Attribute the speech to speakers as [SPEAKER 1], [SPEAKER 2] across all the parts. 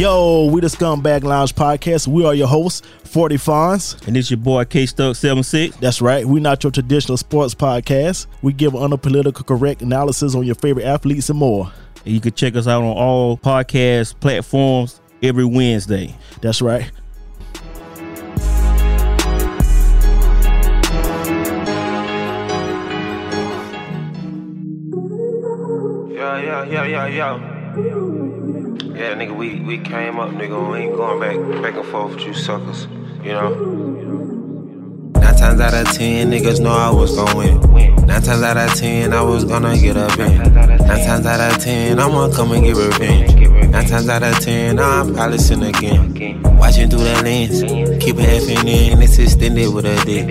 [SPEAKER 1] Yo, we the Scumbag Lounge podcast. We are your hosts, 40 Fonz.
[SPEAKER 2] And it's your boy K Stuck 76.
[SPEAKER 1] That's right. We're not your traditional sports podcast. We give unpolitical correct analysis on your favorite athletes and more.
[SPEAKER 2] And you can check us out on all podcast platforms every Wednesday.
[SPEAKER 1] That's right.
[SPEAKER 3] Yeah, yeah, yeah, yeah, yeah. Yeah, nigga, we, we came up, nigga. We ain't going back back and forth with you suckers, you know? Times out of ten, niggas know I was gon' win. Nine times out of ten, I was gonna get a bin. Nine times out of ten, I'ma come and get revenge. Nine times out of ten, I'm probably sin again. Watching through the lens, keep it effing in, it's extended with a dick.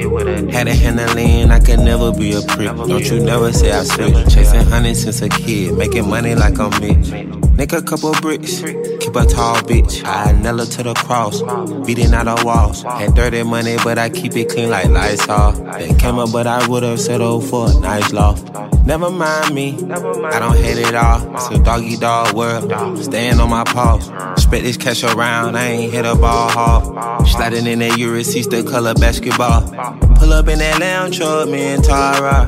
[SPEAKER 3] Had a hand handling, I could never be a prick. Don't you never say I switch. Chasing honey since a kid, making money like I'm Mitch. Nick a couple bricks, keep a tall bitch. I nail her to the cross, beating out the walls. Had dirty money, but I keep it clean like Lysol. They came up, but I would've settled for a nice loft. Never mind me, I don't hate it all. It's a doggy dog world, staying on my paws. Spread this cash around, I ain't hit a ball hard. Sliding in that Ulysses, the color basketball. Pull up in that lounge truck, me and Tara.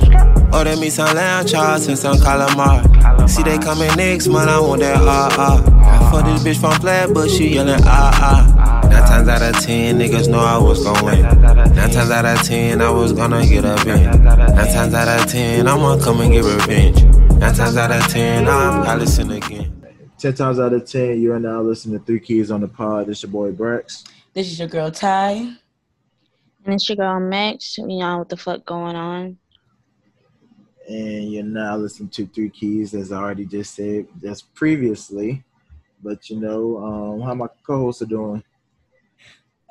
[SPEAKER 3] Order me some lamb chops and some calamari. See they coming next month, I want that ah ah. I fuck this bitch from flat, but she yelling ah ah. Nine times out of ten, niggas know I was gon' win. Nine times out of ten, I was gonna get a bin. Nine times out of ten, I'ma come and get revenge. Nine times out of ten, I'm probably sin again.
[SPEAKER 1] 10 times out of 10, you are now listening to Three Keys on the Pod. This your boy Brax.
[SPEAKER 4] This is your girl Ty.
[SPEAKER 5] And it's your girl Max. You know what the fuck going on.
[SPEAKER 1] And you're now listening to Three Keys, as I already just said just previously. But you know, um, how my co-hosts are doing.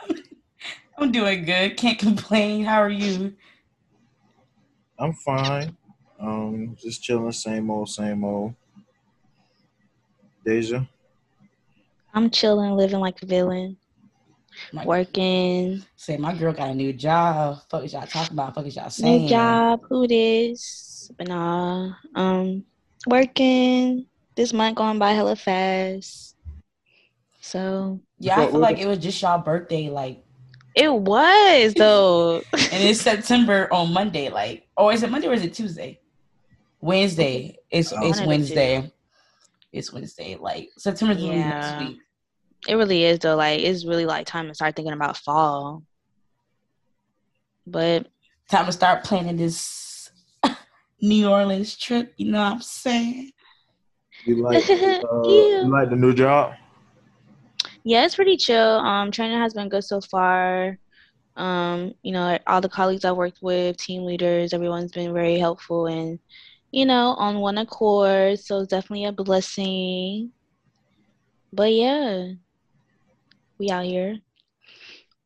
[SPEAKER 4] I'm doing good. Can't complain. How are you?
[SPEAKER 1] I'm fine. Um, just chilling, same old, same old. Deja.
[SPEAKER 5] I'm chilling, living like a villain,
[SPEAKER 4] My,
[SPEAKER 5] working.
[SPEAKER 4] Say my girl got a new job. Fuck is y'all talking about? Fuck is y'all saying?
[SPEAKER 5] New job, who this? But nah, um, working. This month going by hella fast. So
[SPEAKER 4] Yeah, I feel like it was just y'all birthday, like,
[SPEAKER 5] it was though.
[SPEAKER 4] and it's September on Monday, like, or is it Monday or is it Tuesday? Wednesday. It's
[SPEAKER 1] Oh.
[SPEAKER 4] it's
[SPEAKER 5] One of the
[SPEAKER 4] Wednesday. It's Wednesday. Like September's really next week.
[SPEAKER 5] it really is though. Like it's really like time to start thinking about fall. But
[SPEAKER 4] Time to start planning this New Orleans trip. You know what I'm saying?
[SPEAKER 1] You like uh,
[SPEAKER 5] Ew.
[SPEAKER 1] you like the new job?
[SPEAKER 5] Yeah, it's pretty chill. Um, training has been good so far. Um, you know, all the colleagues I worked with, team leaders, everyone's been very helpful and, you know, on one accord. So it's definitely a blessing. But yeah, we out here.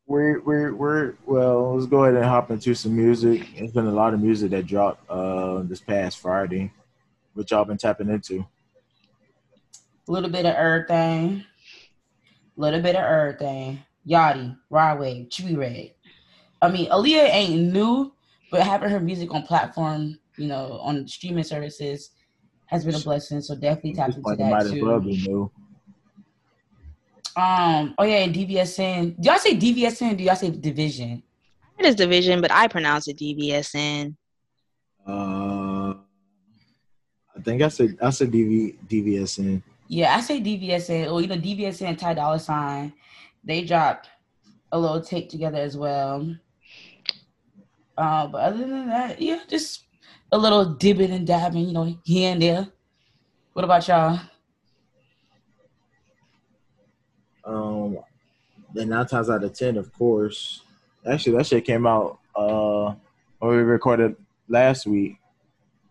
[SPEAKER 1] We're we're we're well. Let's go ahead and hop into some music. There's been a lot of music that dropped uh this past Friday, which y'all been tapping into.
[SPEAKER 4] A little bit of everything. A little bit of Earth everything. Yachty, Rodway, Trippie Redd. I mean, Aaliyah ain't new, but having her music on platform, you know, on streaming services has been a blessing. So definitely tap into
[SPEAKER 1] it might
[SPEAKER 4] that
[SPEAKER 1] as well
[SPEAKER 4] too.
[SPEAKER 1] be new.
[SPEAKER 4] Um, oh yeah, DVSN. Do y'all say DVSN or do y'all say division?
[SPEAKER 5] It is division, but I pronounce it DVSN.
[SPEAKER 1] Uh, I think I said I said DV DVSN.
[SPEAKER 4] Yeah, I say DVSN. Or you know, DVSN and Ty Dolla $ign. They dropped a little tape together as well. Uh, but other than that, yeah, just a little dibbing and dabbing, you know, here and there. What about y'all?
[SPEAKER 1] Um, then nine times out of ten, of course. Actually, that shit came out uh when we recorded last week,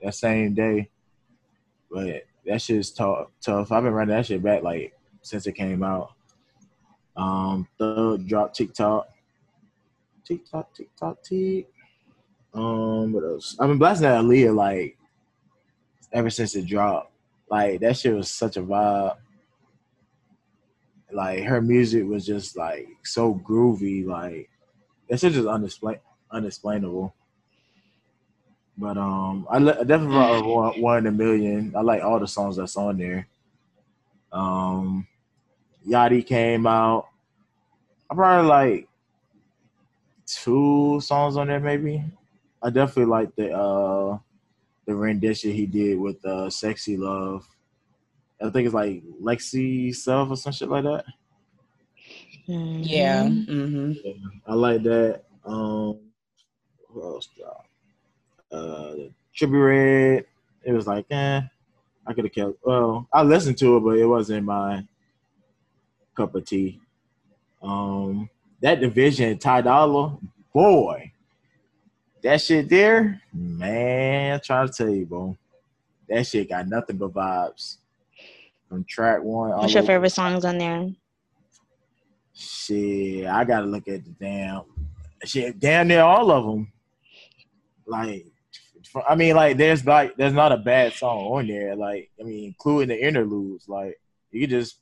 [SPEAKER 1] that same day. But that shit's tough. Tough. I've been running that shit back like since it came out. Um, Thug dropped TikTok, TikTok, TikTok, tick. Um, what else? I've been blasting at Aaliyah like ever since it dropped. Like that shit was such a vibe like her music was just like so groovy, like it's just unexplain unexplainable. But um, I, le- I definitely thought one, one in a million. I like all the songs that's on there. Um, Yachty came out. I probably like two songs on there, maybe. I definitely like the uh the rendition he did with uh Sexy Love. I think it's like Lexi Self or some shit like that.
[SPEAKER 4] Yeah.
[SPEAKER 5] Mhm.
[SPEAKER 4] Mm-hmm.
[SPEAKER 1] I like that. Um what else dropped? Uh Trippie Redd. It was like, eh, I could have kept well, I listened to it, but it wasn't my cup of tea. Um that division, Ty Dolla, boy, that shit there, man, I'm trying to tell you, bro. That shit got nothing but vibes. Track one. all
[SPEAKER 5] What's your favorite songs on there?
[SPEAKER 1] Shit, I gotta look at the damn shit. Damn near all of them. Like, I mean, like, there's like, there's not a bad song on there. Like, I mean, including the interludes. Like, you just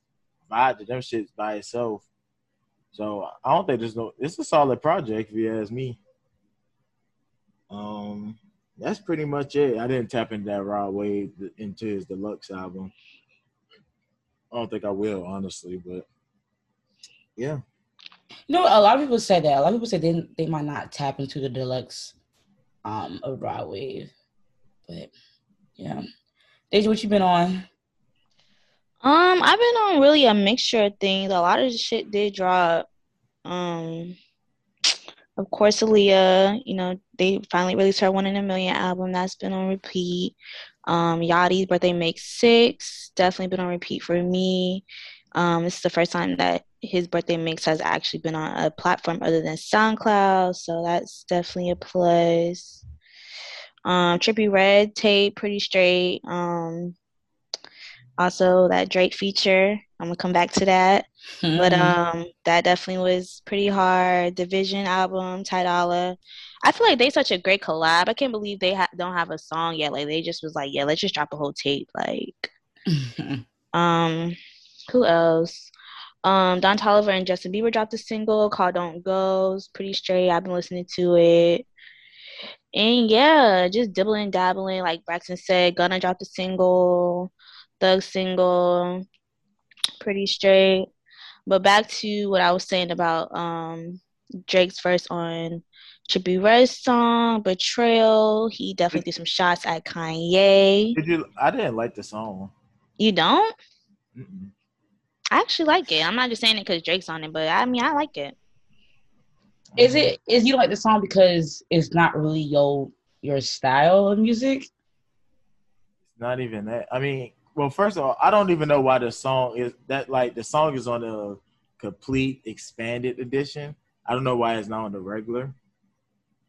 [SPEAKER 1] vibe to them shits by itself. So I don't think there's no. It's a solid project if you ask me. Um, that's pretty much it. I didn't tap into that Rod Wave into his deluxe album. I don't think I will, honestly, but yeah.
[SPEAKER 4] You know, a lot of people say that. A lot of people say they they might not tap into the deluxe um of Rod Wave. But yeah. Deja, what you been on?
[SPEAKER 5] Um, I've been on really a mixture of things. A lot of shit did drop. Um, of course, Aaliyah. You know, they finally released her "One in a Million album. That's been on repeat. Um, birthday makes six. Definitely been on repeat for me. Um, this is the first time that his birthday mix has actually been on a platform other than SoundCloud, so that's definitely a plus. Um, Trippie Redd tape, pretty straight. Um, also that Drake feature. I'm gonna come back to that. But
[SPEAKER 4] Mm-hmm.
[SPEAKER 5] um that definitely was pretty hard. Division album, Ty Dolla. I feel like they such a great collab. I can't believe they ha- don't have a song yet. Like they just was like, yeah, let's just drop a whole tape. Like um who else? Um Don Toliver and Justin Bieber dropped a single called Don't Go. It's pretty straight. I've been listening to it. And yeah, just dibbling dabbling. Like Braxton said, Gunna dropped a single, Thug single, pretty straight. But back to what I was saying about um Drake's verse on Trippie Redd's song, Betrayal. He definitely threw some shots at Kanye.
[SPEAKER 1] Did you? I didn't like the song.
[SPEAKER 5] You don't?
[SPEAKER 1] Mm-mm.
[SPEAKER 5] I actually like it. I'm not just saying it because Drake's on it, but I mean I like it.
[SPEAKER 4] is it is you like the song because it's not really your your style of music?
[SPEAKER 1] It's not even that. I mean, well, first of all, I don't even know why the song is that. Like the song is on the complete expanded edition. I don't know why it's not on the regular.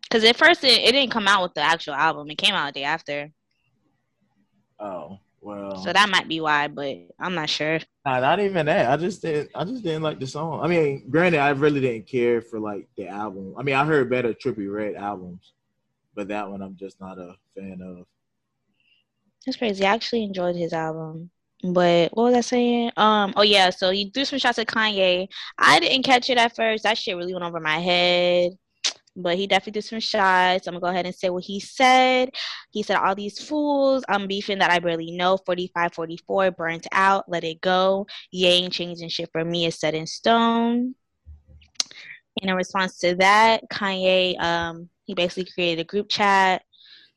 [SPEAKER 5] Because at first it, it didn't come out with the actual album. It came out a day after.
[SPEAKER 1] Oh well.
[SPEAKER 5] So that might be why, but I'm not sure.
[SPEAKER 1] Nah, not even that. I just didn't. I just didn't like the song. I mean, granted, I really didn't care for like the album. I mean, I heard better Trippie Redd albums, but that one I'm just not a fan of.
[SPEAKER 5] That's crazy. I actually enjoyed his album. But what was I saying? Um, oh yeah, so he threw some shots at Kanye. I didn't catch it at first. That shit really went over my head. But he definitely did some shots. I'm gonna go ahead and say what he said. He said, All these fools, I'm beefing that I barely know. 45, 44, burnt out, let it go. You ain't changing shit for me, it's set in stone. And in response to that, Kanye, um, he basically created a group chat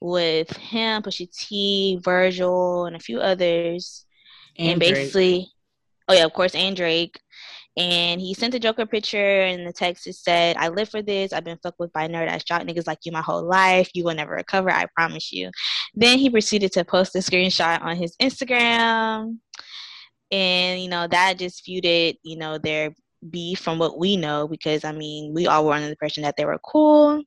[SPEAKER 5] with him, Pusha T, Virgil, and a few others. And,
[SPEAKER 4] Drake.
[SPEAKER 5] basically, oh yeah, of course, and Drake. And he sent the Joker picture, and the text is said, "I live for this. I've been fucked with by nerd ass jock niggas like you my whole life. You will never recover. I promise you." Then he proceeded to post a screenshot on his Instagram, and you know that just feuded, you know, their beef from what we know because I mean we all were under the impression that they were cool.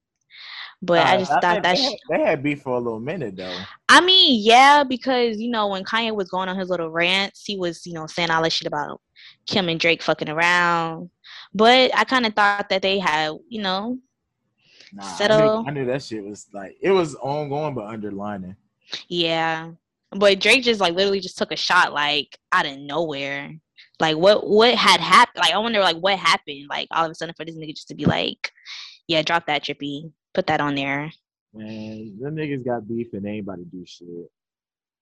[SPEAKER 5] But I
[SPEAKER 1] Nah,
[SPEAKER 5] just thought that
[SPEAKER 1] they,
[SPEAKER 5] sh-
[SPEAKER 1] had, they had beef for a little minute though.
[SPEAKER 5] I mean, yeah, because you know when Kanye was going on his little rants, he was you know saying all that shit about Kim and Drake fucking around. But I kind of thought that they had you know
[SPEAKER 1] Nah, I
[SPEAKER 5] Settle.
[SPEAKER 1] knew, I knew that shit was like it was ongoing but underlining.
[SPEAKER 5] yeah. But Drake just like literally just took a shot like out of nowhere. Like what what had happened? Like I wonder like what happened? Like all of a sudden for this nigga just to be like, yeah, drop that trippy, put that on there.
[SPEAKER 1] Man, them niggas got beef and they ain't about to do shit.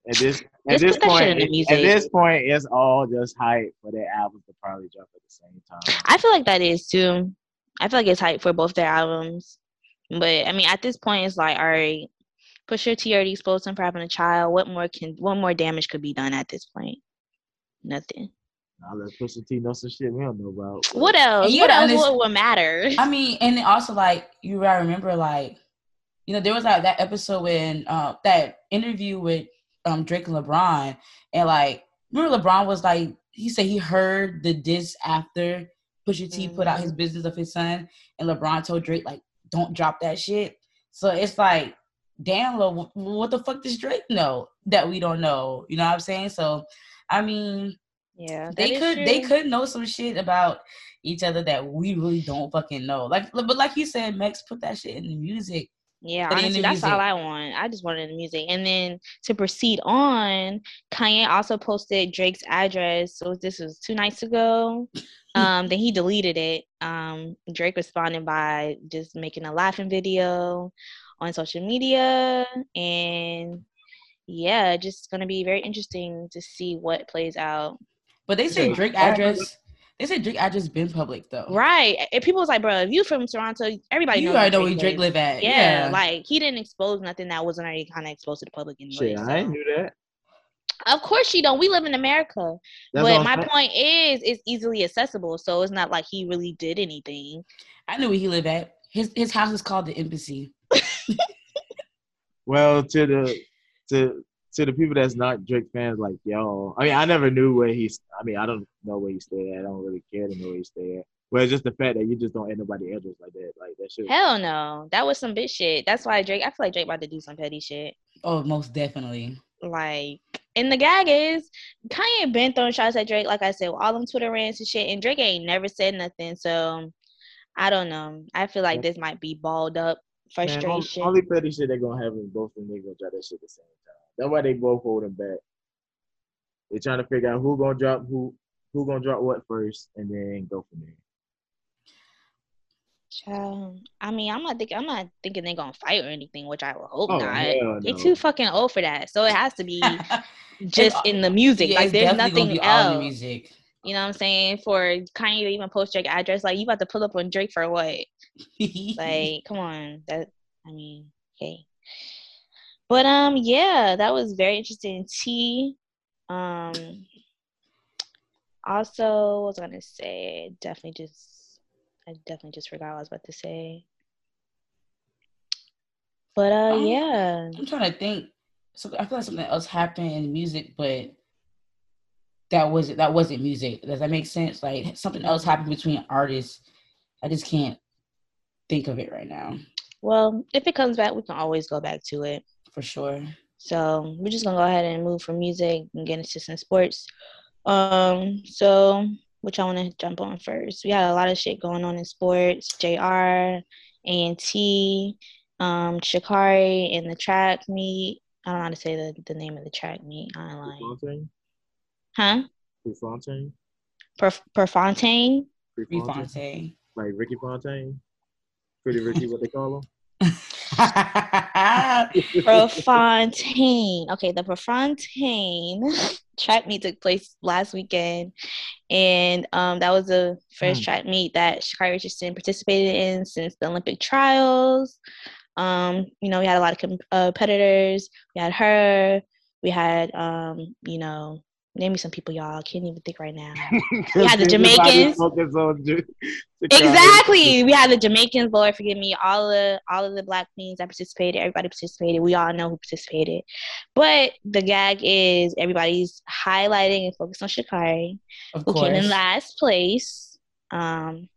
[SPEAKER 1] At this at this
[SPEAKER 5] put that shit
[SPEAKER 1] point, at this point, it's all just hype for their albums to probably drop at the same time.
[SPEAKER 5] I feel like that is too. I feel like it's hype for both their albums. But I mean, at this point, it's like, all right, Pusha T already exposed him for having a child. What more can? What more damage could be done at this point? Nothing.
[SPEAKER 1] Now let Pusha T know some shit we don't know about.
[SPEAKER 5] What else?
[SPEAKER 4] You
[SPEAKER 5] What
[SPEAKER 4] gotta
[SPEAKER 5] else
[SPEAKER 4] underst-
[SPEAKER 5] would, would matter?
[SPEAKER 4] I mean, and also like you gotta remember, like you know, there was like that episode when uh, that interview with um Drake and LeBron, and like remember LeBron was like he said he heard the diss after Pusha T put out his business of his son, and LeBron told Drake like, "Don't drop that shit." So it's like, damn Lo, what the fuck does Drake know that we don't know? You know what I'm saying? So, I mean,
[SPEAKER 5] Yeah,
[SPEAKER 4] they could they could know some shit about each other that we really don't fucking know. Like, but like you said, Max, put that shit in the music.
[SPEAKER 5] Yeah,
[SPEAKER 4] Put it in
[SPEAKER 5] honestly, that's all. I want. I just wanted the music. And then to proceed on, Kanye also posted Drake's address. So this was two nights ago. Um, then he deleted it. Um, Drake responded by just making a laughing video on social media. And yeah, just gonna be very interesting to see what plays out.
[SPEAKER 4] But they say
[SPEAKER 1] Yeah.
[SPEAKER 4] Drake address. They say Drake address been public though.
[SPEAKER 5] Right. And people was like, bro, if you from Toronto, everybody
[SPEAKER 4] You
[SPEAKER 5] knows
[SPEAKER 4] already know
[SPEAKER 5] where
[SPEAKER 4] where Drake live at.
[SPEAKER 5] Yeah,
[SPEAKER 4] Yeah.
[SPEAKER 5] like he didn't expose nothing that wasn't already kind of exposed to the public anyway.
[SPEAKER 1] Shit,
[SPEAKER 5] so.
[SPEAKER 1] I knew that.
[SPEAKER 5] Of course you don't. We live in America.
[SPEAKER 1] That's
[SPEAKER 5] but my
[SPEAKER 1] I'm
[SPEAKER 5] point is it's easily accessible. So it's not like he really did anything.
[SPEAKER 4] I knew where he lived at. His his house is called the Embassy.
[SPEAKER 1] Well, to the to to the people that's not Drake fans like y'all, I mean, I never knew where he's. I mean, I don't know where he stayed at. I don't really care to know where he stayed at. But it's just the fact that you just don't add nobody address like that. Like that shit.
[SPEAKER 5] Hell no. That was some bitch shit. That's why Drake I feel like Drake about to do some petty shit.
[SPEAKER 4] Oh, most definitely.
[SPEAKER 5] Like and the gag is Kanye been throwing shots at Drake, like I said, with all them Twitter rants and shit, and Drake ain't never said nothing. So I don't know. I feel like this might be balled up
[SPEAKER 1] Man,
[SPEAKER 5] frustration.
[SPEAKER 1] only, only petty shit they're gonna have is both of them niggas gonna drop that shit at the same time. That's why they both holding back. They're trying to figure out who gonna drop who who gonna drop what first, and then go from there.
[SPEAKER 5] Child, I mean, I'm not thinking. I'm not thinking they're gonna fight or anything, which I will hope
[SPEAKER 1] Oh,
[SPEAKER 5] not.
[SPEAKER 1] hell They're
[SPEAKER 5] too fucking old for that, so it has to be just in the music.
[SPEAKER 4] Yeah,
[SPEAKER 5] like there's nothing
[SPEAKER 4] be all in the
[SPEAKER 5] else.
[SPEAKER 4] music.
[SPEAKER 5] You know what I'm saying? For Kanye to even post Drake address, like you about to pull up on Drake for what? Like, come on. That I mean, okay. But um, yeah, that was very interesting. T. Um. Also, was gonna say? Definitely just, I definitely just forgot what I was about to say. But uh,
[SPEAKER 4] Um,
[SPEAKER 5] yeah.
[SPEAKER 4] I'm trying to think. So I feel like something else happened in music, but that wasn't that wasn't music. Does that make sense? Like something else happened between artists. I just can't think of it right now
[SPEAKER 5] Well, if it comes back, we can always go back to it.
[SPEAKER 4] For sure.
[SPEAKER 5] So we're just gonna go ahead and move from music and get into some sports. Um, so which I want to jump on first. We had a lot of shit going on in sports. Jr. A&T, um, Sha'Carri in the track meet. I don't know how to say the, the name of the track meet. I ain't lying.
[SPEAKER 1] Fontaine,
[SPEAKER 5] Huh?
[SPEAKER 1] Fontaine,
[SPEAKER 5] Per Perfontaine.
[SPEAKER 4] Refonte.
[SPEAKER 1] like Ricky Fontaine, Pretty Ricky, what they call him.
[SPEAKER 5] Prefontaine. Okay, the Prefontaine track meet took place last weekend, and um, that was the first
[SPEAKER 1] Hmm.
[SPEAKER 5] track meet that Sha'Carri Richardson participated in since the Olympic trials. Um, you know, we had a lot of com- uh, competitors. We had her. We had, um, you know, name me some people, y'all. I can't even think right now.
[SPEAKER 1] We
[SPEAKER 5] had the Jamaicans. Exactly. We had the Jamaicans, Lord forgive me, all the all of the black queens that participated, everybody participated. We all know who participated. But the gag is everybody's highlighting and focused on
[SPEAKER 4] Sha'Carri,
[SPEAKER 5] who came in last place. Um.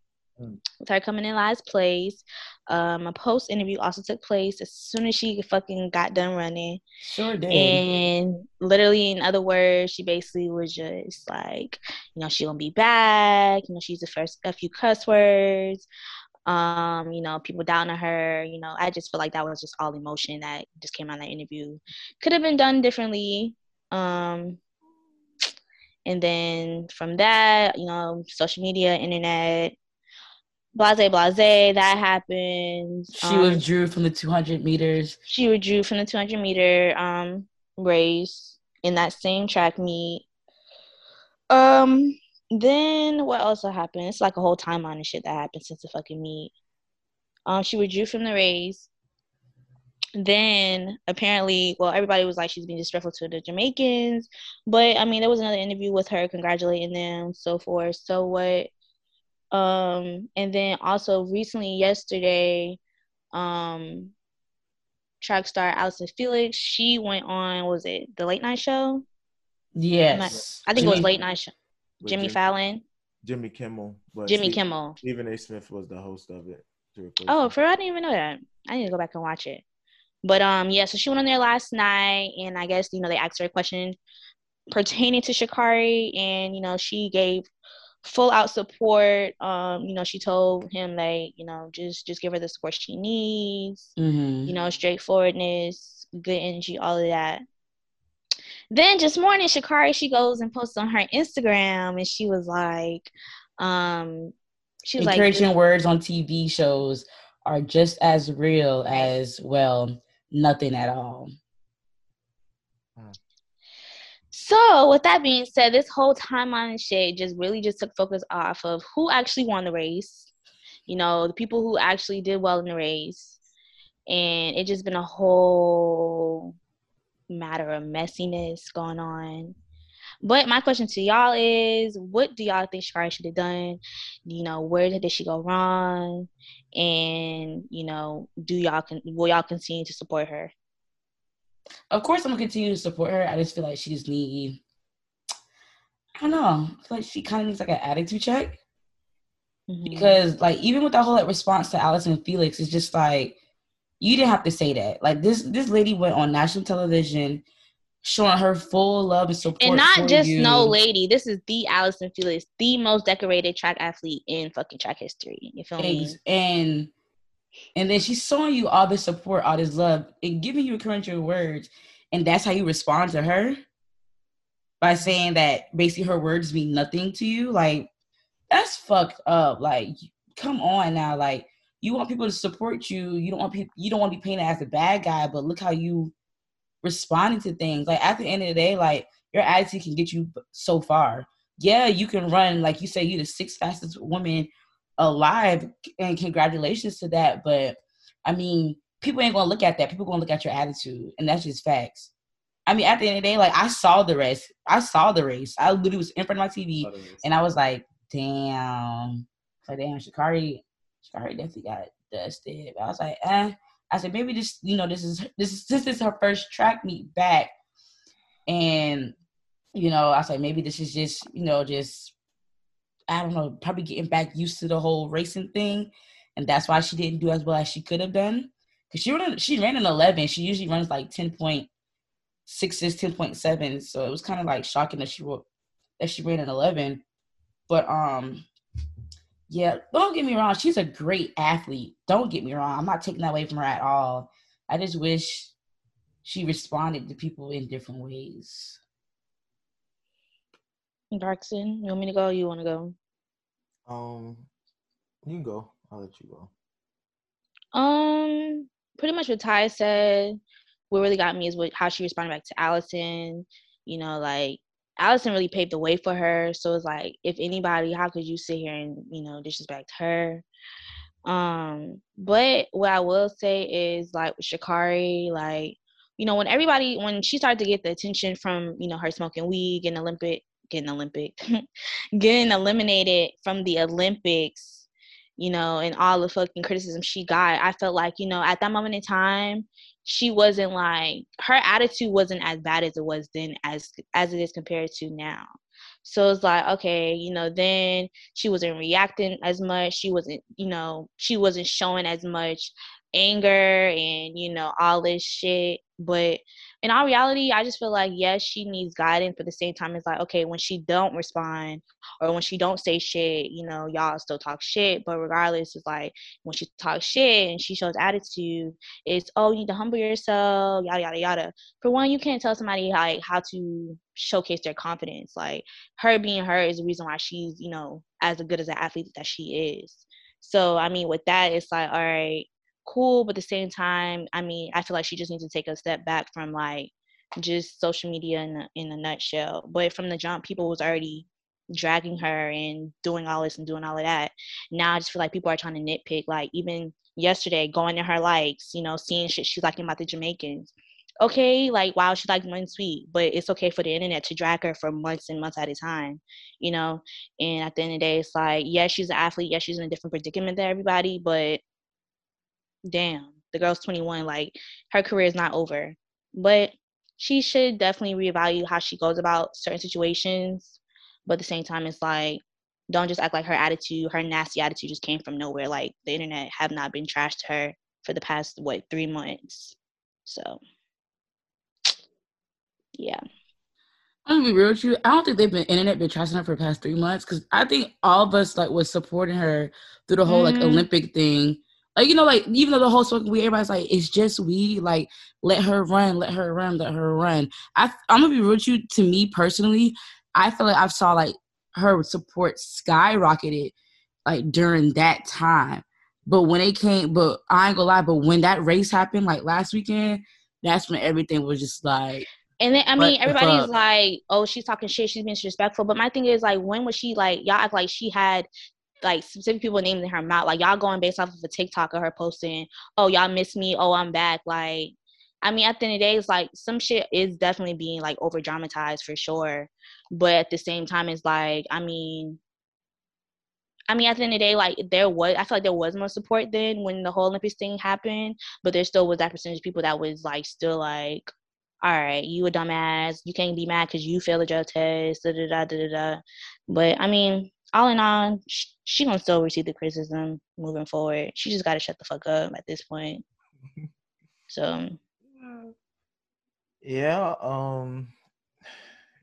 [SPEAKER 5] With her coming in last place. Um a post interview also took place as soon as she fucking got done running.
[SPEAKER 4] Sure did.
[SPEAKER 5] And literally, in other words, she basically was just like, you know, she gonna be back. You know, she's the first a few cuss words. Um, you know, people down on her. You know, I just feel like that was just all emotion that just came out of that interview. Could have been done differently. Um, and then from that, you know, social media, internet, blase, blase, that happened.
[SPEAKER 4] she
[SPEAKER 5] Um,
[SPEAKER 4] withdrew from the 200 meters.
[SPEAKER 5] she withdrew from the 200 meter um race in that same track meet. Um, then what else happened? It's like a whole timeline of shit that happened since the fucking meet. Um, she withdrew from the race. Then apparently, well, everybody was like she's being disrespectful to the Jamaicans, but I mean, there was another interview with her congratulating them, so forth. So what? Um, and then also recently, yesterday, um, track star Allyson Felix, she went on, was it the late night show?
[SPEAKER 4] Yes.
[SPEAKER 5] I think
[SPEAKER 4] Jimmy-
[SPEAKER 5] it was late night show.
[SPEAKER 1] With
[SPEAKER 5] Jimmy Fallon,
[SPEAKER 1] Jimmy Kimmel. But
[SPEAKER 5] Jimmy
[SPEAKER 1] Steve-
[SPEAKER 5] Kimmel.
[SPEAKER 1] Stephen A. Smith was the host of it.
[SPEAKER 5] Oh, for I didn't even know that. I need to go back and watch it. But um, yeah. So she went on there last night, and I guess you know they asked her a question pertaining to Sha'Carri, and you know she gave full out support. Um, you know she told him like you know just just give her the support she needs.
[SPEAKER 4] Mhm.
[SPEAKER 5] You know straightforwardness, good energy, all of that. Then just morning, Sha'Carri she goes and posts on her Instagram, and she was like, um, she was like,
[SPEAKER 4] Encouraging words on TV shows are just as real as well nothing at all.
[SPEAKER 5] So, with that being said, this whole timeline and shit just really just took focus off of who actually won the race. You know, the people who actually did well in the race, and it just been a whole matter of messiness going on. But my question to y'all is, what do y'all think Sha'Carri should have done? You know, where did she go wrong? And you know, do y'all con- will y'all continue to support her?
[SPEAKER 4] Of course, I'm gonna continue to support her. I just feel like she just need. I don't know. I feel like she kind of needs like an attitude check
[SPEAKER 5] Mhm.
[SPEAKER 4] because, like, even with the whole like, response to Allyson Felix, it's just like you didn't have to say that. Like this, this lady went on national television, showing her full love and support,
[SPEAKER 5] and not just
[SPEAKER 4] you.
[SPEAKER 5] no lady. This is the Allyson Felix, the most decorated track athlete in fucking track history. You feel me?
[SPEAKER 4] And and then she's showing you all this support, all this love, and giving you encouraging words, and that's how you respond to her by saying that basically her words mean nothing to you. Like that's fucked up. Like come on now, like you want people to support you. You don't want people. You don't want to be painted as a bad guy, but look how you responding to things. Like at the end of the day, like your attitude can get you so far. Yeah, you can run like you say. You the sixth fastest woman alive, and congratulations to that. But I mean, people ain't gonna look at that. People gonna look at your attitude, and that's just facts. I mean, at the end of the day, like I saw the race. I saw the race. I literally was in front of my TV, and I was like, damn. So damn, Sha'Carri, Sha'Carri definitely got dusted. But I was like, eh. I said maybe this, you know, this is this is this is her first track meet back, and you know, I said maybe this is just you know just I don't know, probably getting back used to the whole racing thing, and that's why she didn't do as well as she could have done. Cause she ran, she ran an eleven. She usually runs like ten point sixes, ten point seven. So it was kind of like shocking that she that she ran an eleven. But um, yeah, don't get me wrong. She's a great athlete. Don't get me wrong. I'm not taking that away from her at all. I just wish she responded to people in different ways.
[SPEAKER 5] Darkson, you want me to go? You want to go?
[SPEAKER 1] Um, you can go. I'll let you go.
[SPEAKER 5] Um, pretty much what Ty said. What really got me is what how she responded back to Allyson. You know, like Allyson really paved the way for her. So it's like, if anybody, how could you sit here and you know disrespect her? Um, but what I will say is like Sha'Carri, like you know, when everybody when she started to get the attention from you know her smoking weed, and Olympic, getting Olympic, getting eliminated from the Olympics you know, and all the fucking criticism she got, I felt like, you know, at that moment in time, she wasn't like her attitude wasn't as bad as it was then as as it is compared to now. So it's like, okay, you know, then she wasn't reacting as much. She wasn't, you know, she wasn't showing as much anger and, you know, all this shit. But in all reality, I just feel like yes, she needs guidance, but at the same time, it's like, okay, when she don't respond or when she don't say shit, you know, y'all still talk shit. But regardless, it's like when she talks shit and she shows attitude, it's oh, you need to humble yourself, yada yada yada. For one, you can't tell somebody like how to showcase their confidence. Like her being her is the reason why she's, you know, as good as an athlete that she is. So I mean, with that, it's like, all right, cool, but at the same time, I mean, I feel like she just needs to take a step back from like just social media in a, in a nutshell. But from the jump, people was already dragging her and doing all this and doing all of that. Now I just feel like people are trying to nitpick. Like even yesterday, going to her likes, you know, seeing shit she's liking about the Jamaicans. Okay, like wow, she liked one sweet, but it's okay for the internet to drag her for months and months at a time, you know. And at the end of the day, it's like, yeah, she's an athlete, yeah, she's in a different predicament than everybody, but damn, the girl's 21, like her career is not over. But she should definitely reevaluate how she goes about certain situations. But at the same time, it's like, don't just act like her attitude, her nasty attitude just came from nowhere. Like the internet have not been trashed to her for the past, what, three months. So, yeah.
[SPEAKER 4] I'm gonna be real with you. I don't think they've been internet been trashing her for the past three months because I think all of us like was supporting her through the whole like
[SPEAKER 5] Mhm.
[SPEAKER 4] Olympic thing. Like you know, like even though the whole smoking weed, everybody's like, it's just weed. Like let her run, let her run, let her run. I I'm gonna be real with you. To me personally, I feel like I've saw like her support skyrocketed like during that time. But when it came, but I ain't gonna lie. But when that race happened, like last weekend, that's when everything was just like
[SPEAKER 5] And then I mean, everybody's
[SPEAKER 4] fuck?
[SPEAKER 5] like, "Oh, she's talking shit. She's being disrespectful." But my thing is, like, when was she like? Y'all act like she had like specific people named in her mouth. Like y'all going based off of a TikTok of her posting, "Oh, y'all miss me. Oh, I'm back." Like, I mean, at the end of the day, it's like some shit is definitely being like over dramatized for sure. But at the same time, it's like, I mean. I mean, at the end of the day, like there was, I feel like there was more support then when the whole Olympics thing happened, but there still was that percentage of people that was like still like, all right, you a dumbass. You can't be mad because you failed the drug test. Da, da, da, da, da. But I mean, all in all, sh- she gonna still receive the criticism moving forward. She just gotta shut the fuck up at this point. So
[SPEAKER 1] Yeah, um,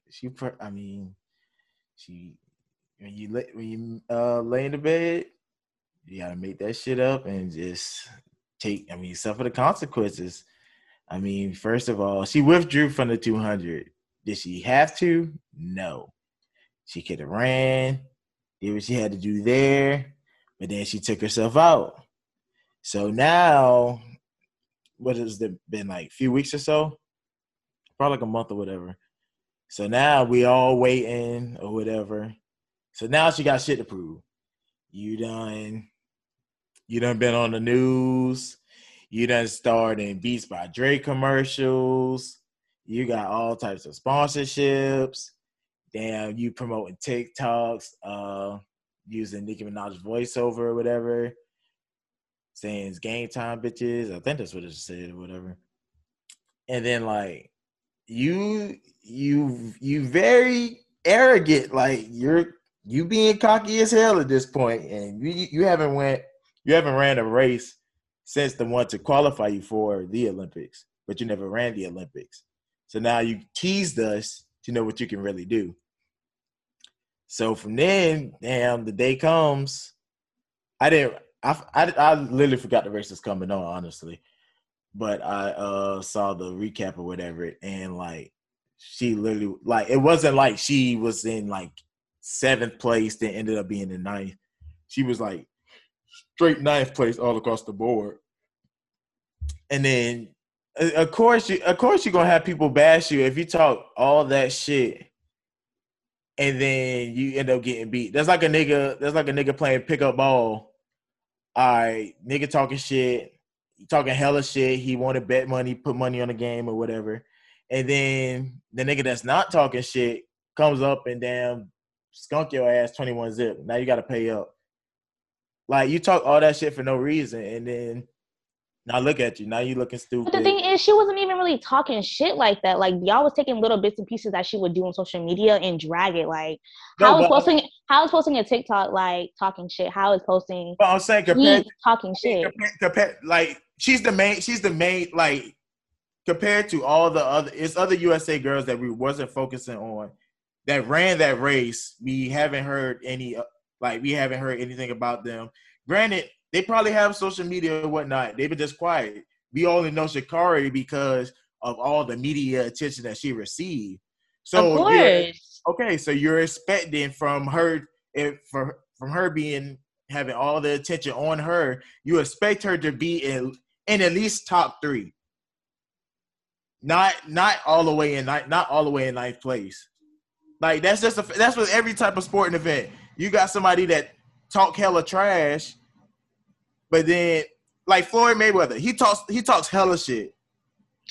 [SPEAKER 1] she. I mean, she. When you lay when you uh lay in the bed, you gotta make that shit up and just take. I mean, suffer the consequences. I mean, first of all, she withdrew from the 200. Did she have to? No. She could have ran, did what she had to do there, but then she took herself out. So now, what has it been like? A few weeks or so? Probably like a month or whatever. So now we all waiting or whatever. So now she got shit to prove. You done, you done been on the news. You done starred in Beats by Dre commercials. You got all types of sponsorships. Damn, you promoting TikToks, uh, using Nicki Minaj's voiceover or whatever, saying it's game time, bitches. I think that's what it said or whatever. And then like you, you, you very arrogant. Like you're you being cocky as hell at this point, and you you haven't went you haven't ran a race since the one to qualify you for the Olympics, but you never ran the Olympics. So now you teased us to know what you can really do. So from then, damn, the day comes. I didn't. I, I, I literally forgot the race was coming on, honestly. But I uh saw the recap or whatever, and like she literally like it wasn't like she was in like seventh place, then ended up being in ninth. She was like straight ninth place all across the board. And then of course you of course you're gonna have people bash you if you talk all that shit and then you end up getting beat. That's like a nigga, that's like a nigga playing pickup ball. All right, nigga talking shit, talking hella shit. He wanted to bet money, put money on the game or whatever. And then the nigga that's not talking shit comes up and damn skunk your ass 21 zip. Now you gotta pay up. Like you talk all that shit for no reason, and then now look at you. Now you looking stupid.
[SPEAKER 5] But the thing is, she wasn't even really talking shit like that. Like y'all was taking little bits and pieces that she would do on social media and drag it. Like
[SPEAKER 1] No,
[SPEAKER 5] how is
[SPEAKER 1] but-
[SPEAKER 5] posting how is posting a TikTok like talking shit? How is posting
[SPEAKER 1] But I'm saying compared
[SPEAKER 5] me talking shit?
[SPEAKER 1] compared, compared like she's the main she's the main like compared to all the other it's other USA girls that we wasn't focusing on that ran that race we haven't heard any uh, like we haven't heard anything about them granted they probably have social media and whatnot they've been just quiet we only know Sha'Carri because of all the media attention that she received so
[SPEAKER 5] of course.
[SPEAKER 1] okay, so you're expecting from her if for from her being having all the attention on her, you expect her to be in in at least top three. not not all the way in ninth, not all the way in ninth place. Like that's just a that's with every type of sporting event. You got somebody that talk hella trash, but then like Floyd Mayweather, he talks he talks hella shit.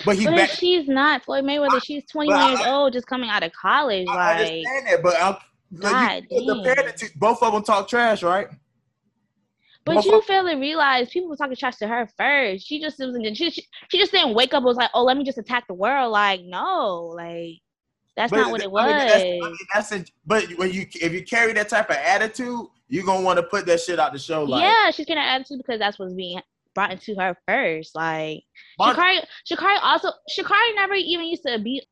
[SPEAKER 1] But he's
[SPEAKER 5] But
[SPEAKER 1] back.
[SPEAKER 5] she's not Floyd Mayweather. She's 21
[SPEAKER 1] but I-
[SPEAKER 5] years old, just coming out of college.
[SPEAKER 1] I
[SPEAKER 5] Like,
[SPEAKER 1] understand that, but I'm, like, you,
[SPEAKER 5] God
[SPEAKER 1] the two, both of them talk trash, right?
[SPEAKER 5] but
[SPEAKER 1] both
[SPEAKER 5] you
[SPEAKER 1] of-
[SPEAKER 5] fail to realize people were talking trash to her first. She just wasn't. She, she, she just didn't wake up. and Was like, oh, let me just attack the world. Like, no, like that's
[SPEAKER 1] But
[SPEAKER 5] not what it
[SPEAKER 1] I
[SPEAKER 5] was.
[SPEAKER 1] mean, that's, I mean, that's in, but when you if you carry that type of attitude, you're gonna want to put that shit out the show. Like,
[SPEAKER 5] yeah, she's getting an attitude because that's what's being brought into her first. Like,
[SPEAKER 1] Mon-
[SPEAKER 5] Sha'Carri, Sha'Carri also, Sha'Carri never even used to be.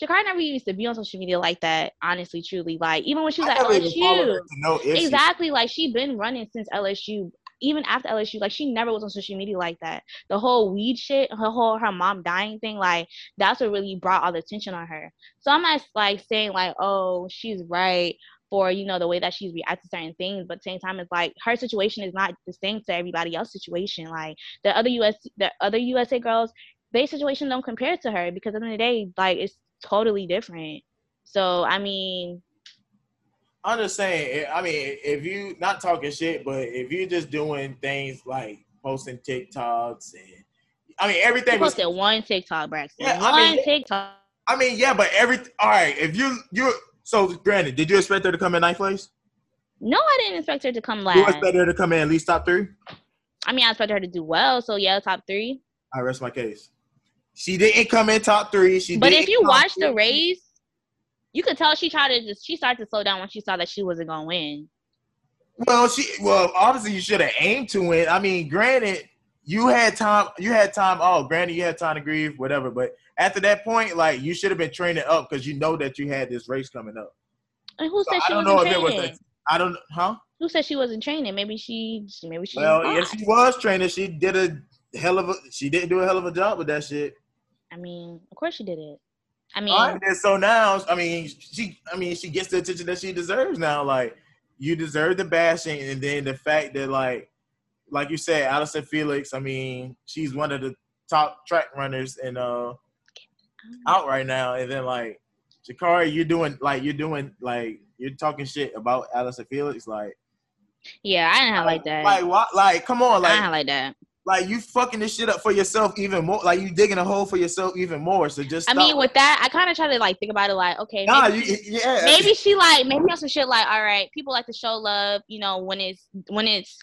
[SPEAKER 5] Sha'Carri never used to be on social media like that. Honestly, truly, like even when she was
[SPEAKER 1] I
[SPEAKER 5] at
[SPEAKER 1] never even followed her
[SPEAKER 5] LSU,
[SPEAKER 1] to know if she-
[SPEAKER 5] exactly. Like she been running since LSU. Even after LSU, like she never was on social media like that. The whole weed shit, her whole her mom dying thing, like that's what really brought all the attention on her. So I'm not like saying like, oh, she's right for you know the way that she's reacting to certain things, but at the same time, it's like her situation is not the same to everybody else's situation. Like the other US, the other USA girls, their situation don't compare to her because at the end of the day, like it's totally different. So I mean,
[SPEAKER 1] I'm just saying. Eh, I mean, if you not talking shit, but if you're just doing things like posting TikToks and I mean everything
[SPEAKER 5] posted one TikTok, Braxton.
[SPEAKER 1] Yeah, I
[SPEAKER 5] one
[SPEAKER 1] mean-
[SPEAKER 5] TikTok.
[SPEAKER 1] I mean, yeah, but every all right. If you you so granted, did you expect her to come in ninth place?
[SPEAKER 5] No, I didn't expect her to come last.
[SPEAKER 1] You expect her to come in at least top three?
[SPEAKER 5] I mean, I expected her to do well. So yeah, top three.
[SPEAKER 1] I rest my case. She didn't come in top three. She
[SPEAKER 5] But if you watch the race, you could tell she tried to just she started to slow down when she saw that she wasn't gonna win.
[SPEAKER 1] Well, she well, obviously you should have aimed to win. I mean, granted, you had time. You had time. Oh, granted, you had time to grieve, whatever. But after that point, like you should have been training up because you know that you had this race coming up.
[SPEAKER 5] And who
[SPEAKER 1] So
[SPEAKER 5] said
[SPEAKER 1] I
[SPEAKER 5] she
[SPEAKER 1] don't
[SPEAKER 5] wasn't
[SPEAKER 1] know if it was.
[SPEAKER 5] training?
[SPEAKER 1] A, I don't. Know, huh?
[SPEAKER 5] Who said she wasn't training? Maybe she maybe she
[SPEAKER 1] Well,
[SPEAKER 5] was
[SPEAKER 1] if she was training, she did a hell of a. She didn't do a hell of a job with that shit.
[SPEAKER 5] I mean, of course she did it. I mean,
[SPEAKER 1] right, so now, I mean, she, I mean, she gets the attention that she deserves now. Like, you deserve the bashing, and then the fact that, like, like you said, Allyson Felix. I mean, she's one of the top track runners in uh out right now, and then like, Sha'Carri, you're doing like you're doing like you're talking shit about Allyson Felix, like,
[SPEAKER 5] yeah, I didn't like that.
[SPEAKER 1] like what? Like, come on, like I
[SPEAKER 5] didn't like that.
[SPEAKER 1] like you fucking this shit up for yourself even more. Like, you digging a hole for yourself even more. So just,
[SPEAKER 5] I mean, with that, I kind of try to like think about it like, okay,
[SPEAKER 1] nah,
[SPEAKER 5] maybe,
[SPEAKER 1] you, yeah,
[SPEAKER 5] maybe she like maybe on some shit like, all right, people like to show love, you know, when it's when it's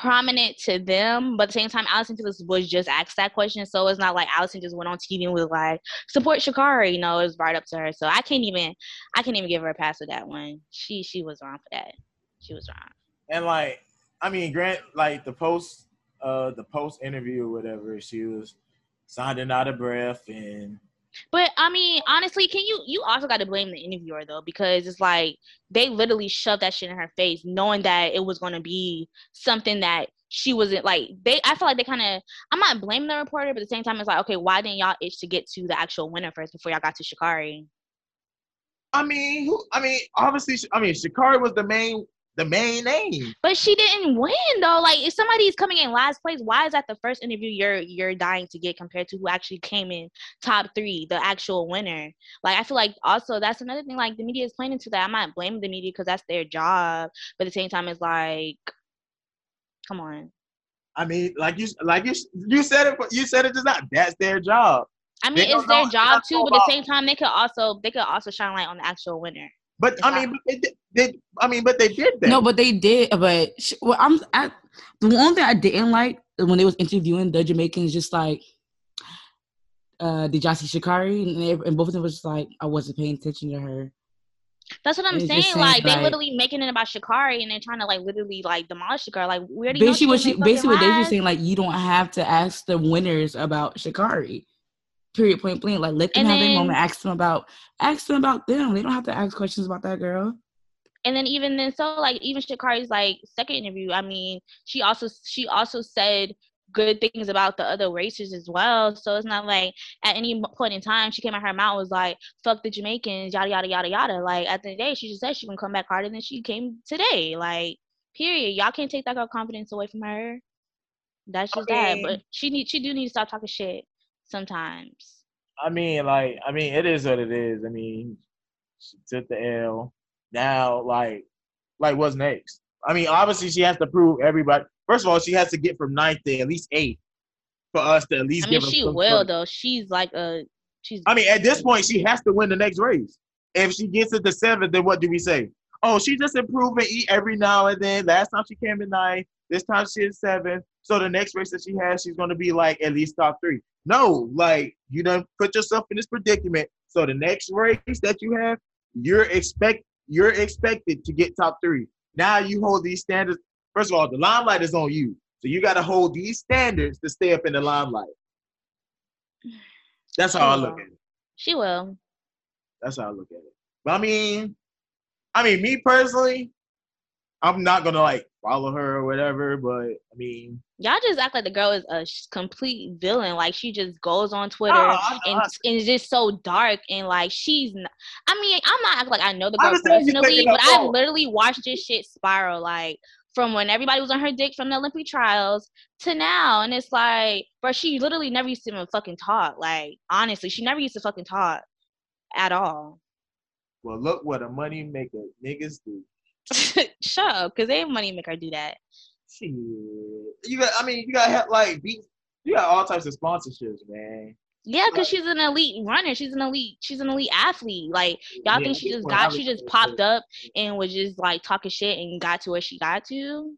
[SPEAKER 5] prominent to them, but at the same time, Allyson Felix was just asked that question, so it's not like Allyson just went on TV and was like, support Sha'Carri, you know, it was right up to her. So I can't even, I can't even give her a pass with that one. She she was wrong for that. She was wrong.
[SPEAKER 1] and like I mean, Grant, like the post, uh, the post interview or whatever, she was sounding out of breath, and
[SPEAKER 5] But I mean, honestly, can you you also got to blame the interviewer though because it's like they literally shoved that shit in her face, knowing that it was gonna be something that she wasn't like. They, I feel like they kind of. I'm not blaming the reporter, but at the same time, it's like, okay, why didn't y'all itch to get to the actual winner first before y'all got to Sha'Carri?
[SPEAKER 1] I mean, who? I mean, obviously, I mean, Sha'Carri was the main, the main name.
[SPEAKER 5] But she didn't win though. Like, if somebody's coming in last place, why is that the first interview you're you're dying to get compared to who actually came in top three, the actual winner? Like, I feel like also that's another thing. Like, the media is playing into that. I'm not blaming the media because that's their job, but at the same time, it's like, come on.
[SPEAKER 1] I mean, like you, like you, you said it. You said it just not. That's their job.
[SPEAKER 5] I mean, it's their
[SPEAKER 1] know-
[SPEAKER 5] job too, but at the same time, they could also they could also shine light on the actual winner.
[SPEAKER 1] But
[SPEAKER 5] It's
[SPEAKER 1] I mean, but they, did- they, I mean, but they did that.
[SPEAKER 4] No, but they did. But sh- well, I'm I, the one thing I didn't like when they was interviewing the Jamaicans, just like, uh, did y'all see Sha'Carri? And, they, and both of them was just like, I wasn't paying attention to her.
[SPEAKER 5] That's what I'm saying.
[SPEAKER 4] saying,
[SPEAKER 5] Like, they literally making it about Sha'Carri and they're trying to like literally like demolish Sha'Carri. Like, we already know
[SPEAKER 4] Basically, what
[SPEAKER 5] she
[SPEAKER 4] she
[SPEAKER 5] was
[SPEAKER 4] basically what they were
[SPEAKER 5] last.
[SPEAKER 4] saying, like, you don't have to ask the winners about Sha'Carri. Period. Point blank. Like, let them
[SPEAKER 5] And
[SPEAKER 4] have their moment. Ask them about ask them about them. They don't have to ask questions about that girl.
[SPEAKER 5] and then even then so like even Sha'Carri's like second interview, I mean, she also she also said good things about the other racers as well. So it's not like at any point in time she came out her mouth was like, fuck the Jamaicans, yada yada yada yada. Like at the end of the day, she just said she gonna come back harder than she came today. Like, period. Y'all can't take that girl confidence away from her. That's just that. But she need she do need to stop talking shit sometimes.
[SPEAKER 1] I mean, like, I mean, it is what it is. I mean, she took the L. Now, like, like, what's next? I mean, obviously, she has to prove everybody. First of all, she has to get from ninth to at least eight for us to at least
[SPEAKER 5] I mean,
[SPEAKER 1] give.
[SPEAKER 5] she will though. She's like a she's.
[SPEAKER 1] I mean, at this point, she has to win the next race. If she gets it to seventh, then what do we say? Oh, she just improving every now and then. Last time she came in ninth. This time she's seventh. So the next race that she has, she's going to be like at least top three. No, like you done put yourself in this predicament. So the next race that you have, you're expect you're expected to get top three. Now you hold these standards. First of all, the limelight is on you, so you got to hold these standards to stay up in the limelight. That's how I look at it.
[SPEAKER 5] She will.
[SPEAKER 1] That's how I look at it. But I mean, I mean, me personally, I'm not gonna like follow her or whatever. But I mean,
[SPEAKER 5] Y'all just act like the girl is a complete villain. Like she just goes on Twitter
[SPEAKER 1] oh, I'm
[SPEAKER 5] and,
[SPEAKER 1] not.
[SPEAKER 5] and it's just so dark and like she's. I mean, I'm not acting like I know the girl personally, but I've literally watched this shit spiral like from when everybody was on her dick from the Olympic trials to now, and it's like, bro, she literally never used to even fucking talk. Like honestly, she never used to fucking talk at all.
[SPEAKER 1] well, look what a money maker niggas do.
[SPEAKER 5] Shut up, cause they money make her do that.
[SPEAKER 1] Shit, you got. I mean, you got have, like be, you got all types of sponsorships, man.
[SPEAKER 5] Yeah, because she's an elite runner. She's an elite. She's an elite athlete. Like y'all
[SPEAKER 1] Yeah,
[SPEAKER 5] think she just got? She just popped up and was just like talking shit and got to where she got to.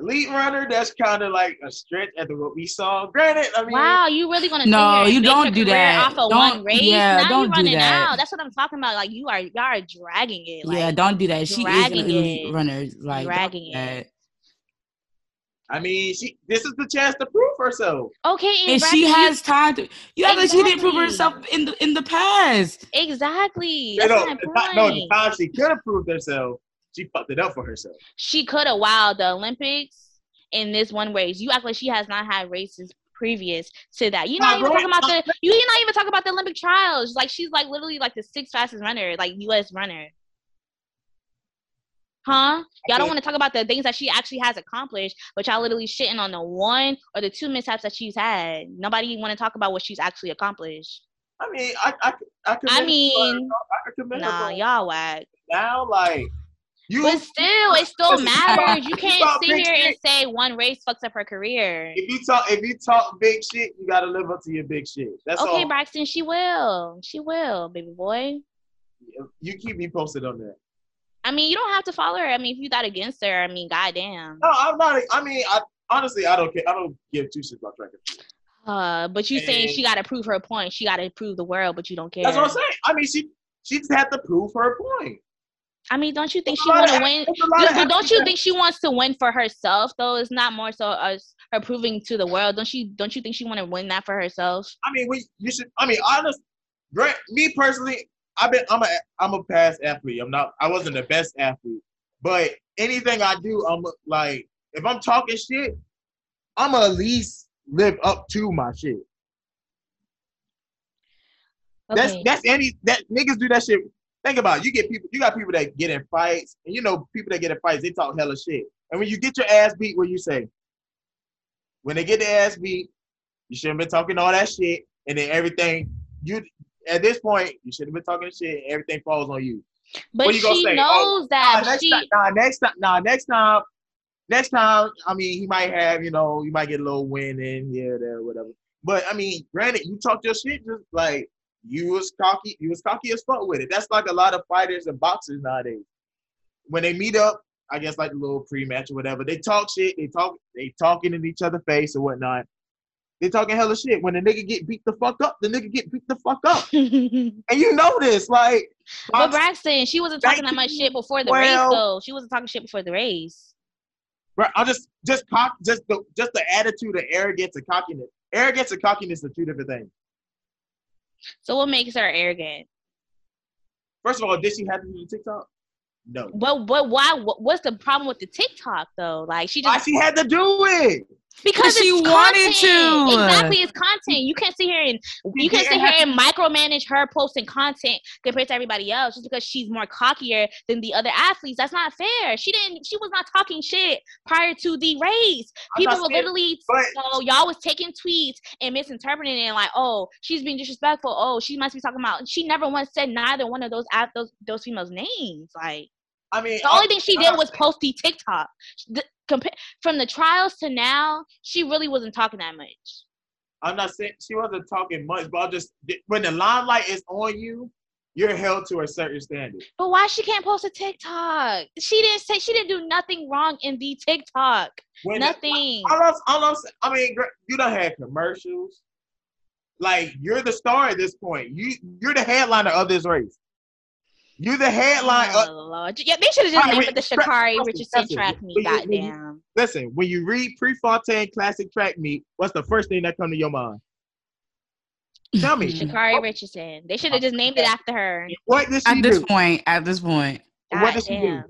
[SPEAKER 1] Elite runner, that's kind of like a stretch after what we saw. Granted, I mean,
[SPEAKER 5] Wow, you really gonna
[SPEAKER 4] No,
[SPEAKER 5] sit here and
[SPEAKER 4] you don't do that.
[SPEAKER 5] off of
[SPEAKER 4] Don't-
[SPEAKER 5] one race?
[SPEAKER 4] yeah,
[SPEAKER 5] now
[SPEAKER 4] don't
[SPEAKER 5] you
[SPEAKER 4] do
[SPEAKER 5] running
[SPEAKER 4] that.
[SPEAKER 5] out. That's what I'm talking about. Like you are, y'all are dragging it. Like,
[SPEAKER 4] yeah, don't do that. She is an
[SPEAKER 5] dragging
[SPEAKER 4] elite
[SPEAKER 5] it.
[SPEAKER 4] runner. Like
[SPEAKER 5] Dragging
[SPEAKER 4] do that.
[SPEAKER 5] it.
[SPEAKER 1] I mean, she. This is the chance to prove herself.
[SPEAKER 5] Okay, and,
[SPEAKER 4] And she has time to. You act like she didn't prove herself in the in the past.
[SPEAKER 5] exactly.
[SPEAKER 1] You
[SPEAKER 5] That's
[SPEAKER 1] know,
[SPEAKER 5] my
[SPEAKER 1] the
[SPEAKER 5] point.
[SPEAKER 1] no, the time she could have proved herself, she fucked it up for herself.
[SPEAKER 5] she could have wowed the Olympics in this one race. You act like she has not had races previous to that. You're not even talking about the you not even talk about the Olympic trials. Like she's like literally like the sixth fastest runner, like US runner. Huh? Y'all don't want to talk about the things that she actually has accomplished, but y'all literally shitting on the one or the two mishaps that she's had. Nobody want to talk about what she's actually accomplished.
[SPEAKER 1] I mean, I, I, I.
[SPEAKER 5] I mean,
[SPEAKER 1] I her,
[SPEAKER 5] Nah, y'all whack.
[SPEAKER 1] now, like you.
[SPEAKER 5] But still, it still
[SPEAKER 1] Listen, you talk-
[SPEAKER 5] matters. You can't sit here and say one race fucks up her career.
[SPEAKER 1] if you talk, if you talk big shit, you gotta live up to your big shit. That's
[SPEAKER 5] Okay,
[SPEAKER 1] all.
[SPEAKER 5] Braxton, she will. She will, baby boy.
[SPEAKER 1] You keep me posted on that.
[SPEAKER 5] I mean, you don't have to follow her. I mean, if you got against her, I mean, goddamn.
[SPEAKER 1] No, I'm not. I mean, I honestly, I don't care. I don't give two shits about track and.
[SPEAKER 5] Uh, but you saying she got to prove her point. She got to prove the world, but you don't care.
[SPEAKER 1] That's what I'm saying. I mean, she she just had to prove her point.
[SPEAKER 5] I mean, don't you think she want to win?
[SPEAKER 1] there's a lot
[SPEAKER 5] But
[SPEAKER 1] of
[SPEAKER 5] but don't you think she wants to win for herself though? It's not more so as her proving to the world. Don't she? Don't you think she want to win that for herself?
[SPEAKER 1] I mean, we you should. I mean, honest. Me personally, I've been. I'm a. I'm a past athlete. I'm not. I wasn't the best athlete, but anything I do, I'm like, if I'm talking shit, I'm at least live up to my shit. That's that's any that niggas do that shit. Think about it. You get people. You got people that get in fights, and you know people that get in fights. They talk hella shit. And when you get your ass beat, what you say? When they get their ass beat, you shouldn't been talking all that shit, and then everything you at this point you should have been talking shit. And everything falls on you.
[SPEAKER 5] But
[SPEAKER 1] what you gonna
[SPEAKER 5] she
[SPEAKER 1] say?
[SPEAKER 5] Oh, knows
[SPEAKER 1] Oh,
[SPEAKER 5] that.
[SPEAKER 1] Nah, next
[SPEAKER 5] she,
[SPEAKER 1] time, nah, next time, nah, next time, next time. I mean, he might have, you know, you might get a little win in here, there, whatever. But I mean, granted, you talk your shit just like you was cocky. You was cocky as fuck with it. That's like a lot of fighters and boxers nowadays. When they meet up, I guess like a little pre-match or whatever, they talk shit. They talk, they talking in each other face or whatnot. They talking hella shit. When the nigga get beat the fuck up, the nigga get beat the fuck up, and you know this, like.
[SPEAKER 5] but Braxton, she wasn't talking that much shit before the race,
[SPEAKER 1] Well-
[SPEAKER 5] though. She wasn't talking shit before the race.
[SPEAKER 1] Bro, I'm just just cock just the just the attitude of arrogance and cockiness. Arrogance and cockiness are two different things.
[SPEAKER 5] So what makes her arrogant?
[SPEAKER 1] First of all, did she have to do the TikTok? No.
[SPEAKER 5] But but why? What, what's the problem with the TikTok though? Like she
[SPEAKER 1] Why
[SPEAKER 5] just
[SPEAKER 1] she had to do it?
[SPEAKER 5] Because
[SPEAKER 4] she
[SPEAKER 5] it's
[SPEAKER 4] wanted
[SPEAKER 5] content.
[SPEAKER 4] to.
[SPEAKER 5] Exactly, it's content. You can't sit here and you can't sit
[SPEAKER 1] didn't
[SPEAKER 5] here and micromanage her posting content compared to everybody else just because she's more cockier than the other athletes. That's not fair. She didn't. She was not talking shit prior to the race. People were literally
[SPEAKER 1] but-
[SPEAKER 5] so y'all was taking tweets and misinterpreting it like, oh, she's being disrespectful. Oh, she must be talking about. She never once said neither one of those ath- those those females' names. Like
[SPEAKER 1] I mean,
[SPEAKER 5] the only thing she did was post the TikTok. The, compa- from the trials to now, she really wasn't talking that much.
[SPEAKER 1] I'm not saying she wasn't talking much, but I'll just when the limelight is on you, you're held to a certain standard.
[SPEAKER 5] But why she can't post a TikTok? She didn't say she didn't do nothing wrong in the TikTok.
[SPEAKER 1] When
[SPEAKER 5] Nothing.
[SPEAKER 1] all I'm, all I'm, I mean, you don't have commercials. Like you're the star at this point. You you're the headliner of this race. You're the headline.
[SPEAKER 5] Uh, oh,
[SPEAKER 1] of-
[SPEAKER 5] Lord. Yeah, they should have just
[SPEAKER 1] Alright,
[SPEAKER 5] named
[SPEAKER 1] wait,
[SPEAKER 5] it the Sha'Carri
[SPEAKER 1] listen,
[SPEAKER 5] Richardson
[SPEAKER 1] listen,
[SPEAKER 5] track
[SPEAKER 1] when
[SPEAKER 5] meet.
[SPEAKER 1] you- you-
[SPEAKER 5] Goddamn.
[SPEAKER 1] listen, when you read Prefontaine Classic Track Meet, what's the first thing that come to your mind? Tell me,
[SPEAKER 5] Sha'Carri Richardson. They should have just named it after her.
[SPEAKER 1] what did she
[SPEAKER 4] At this
[SPEAKER 1] do?
[SPEAKER 4] point, at this point,
[SPEAKER 1] What did she do?
[SPEAKER 5] Goddamn.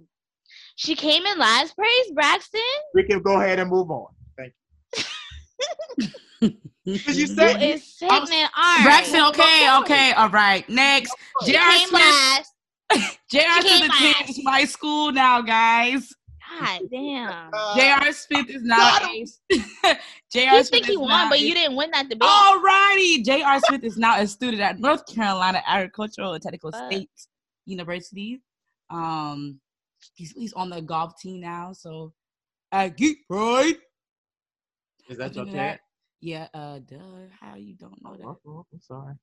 [SPEAKER 5] She came in last praise, Braxton.
[SPEAKER 1] We can go ahead and move on. Thank you. Because you
[SPEAKER 5] Who
[SPEAKER 1] said
[SPEAKER 5] is sick,
[SPEAKER 4] I'm-
[SPEAKER 5] All right.
[SPEAKER 4] Braxton. Okay, okay, all right. Next,
[SPEAKER 5] She
[SPEAKER 4] J.R. Smith.
[SPEAKER 5] last.
[SPEAKER 4] J.R.
[SPEAKER 5] She
[SPEAKER 4] Smith
[SPEAKER 5] came last.
[SPEAKER 4] attends my school now, guys.
[SPEAKER 5] God damn.
[SPEAKER 1] Uh,
[SPEAKER 4] J.R. Smith is not
[SPEAKER 1] God.
[SPEAKER 4] a J.R.
[SPEAKER 5] You
[SPEAKER 4] Smith
[SPEAKER 5] think he won,
[SPEAKER 4] now
[SPEAKER 5] but you didn't win that debate.
[SPEAKER 4] Alrighty, J.R. Smith is now a student at North Carolina Agricultural and Technical
[SPEAKER 5] Fuck.
[SPEAKER 4] State University. Um, he's he's on the golf team now, so Aggie pride.
[SPEAKER 1] Is that your
[SPEAKER 4] Other than
[SPEAKER 1] tag?
[SPEAKER 4] Yeah, uh, duh. How you don't know that?
[SPEAKER 1] Oh, oh, I'm sorry.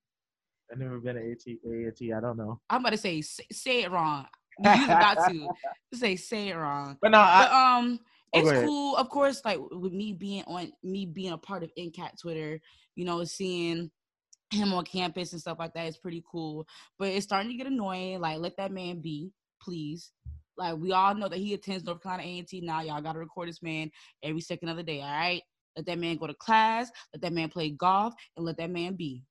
[SPEAKER 1] I've never been an AT, AT. I don't know.
[SPEAKER 4] I'm about to say say, say it wrong. You got to say say it wrong.
[SPEAKER 1] But no,
[SPEAKER 4] But um,
[SPEAKER 1] Oh,
[SPEAKER 4] it's
[SPEAKER 1] go ahead.
[SPEAKER 4] cool. Of course, like with me being on me being a part of NCAT Twitter, you know, seeing him on campus and stuff like that is pretty cool. But it's starting to get annoying. Like, let that man be, please. Like, we all know that he attends North Carolina A&T now. Y'all gotta record this man every second of the day. All right. Let that man go to class. Let that man play golf, and let that man be.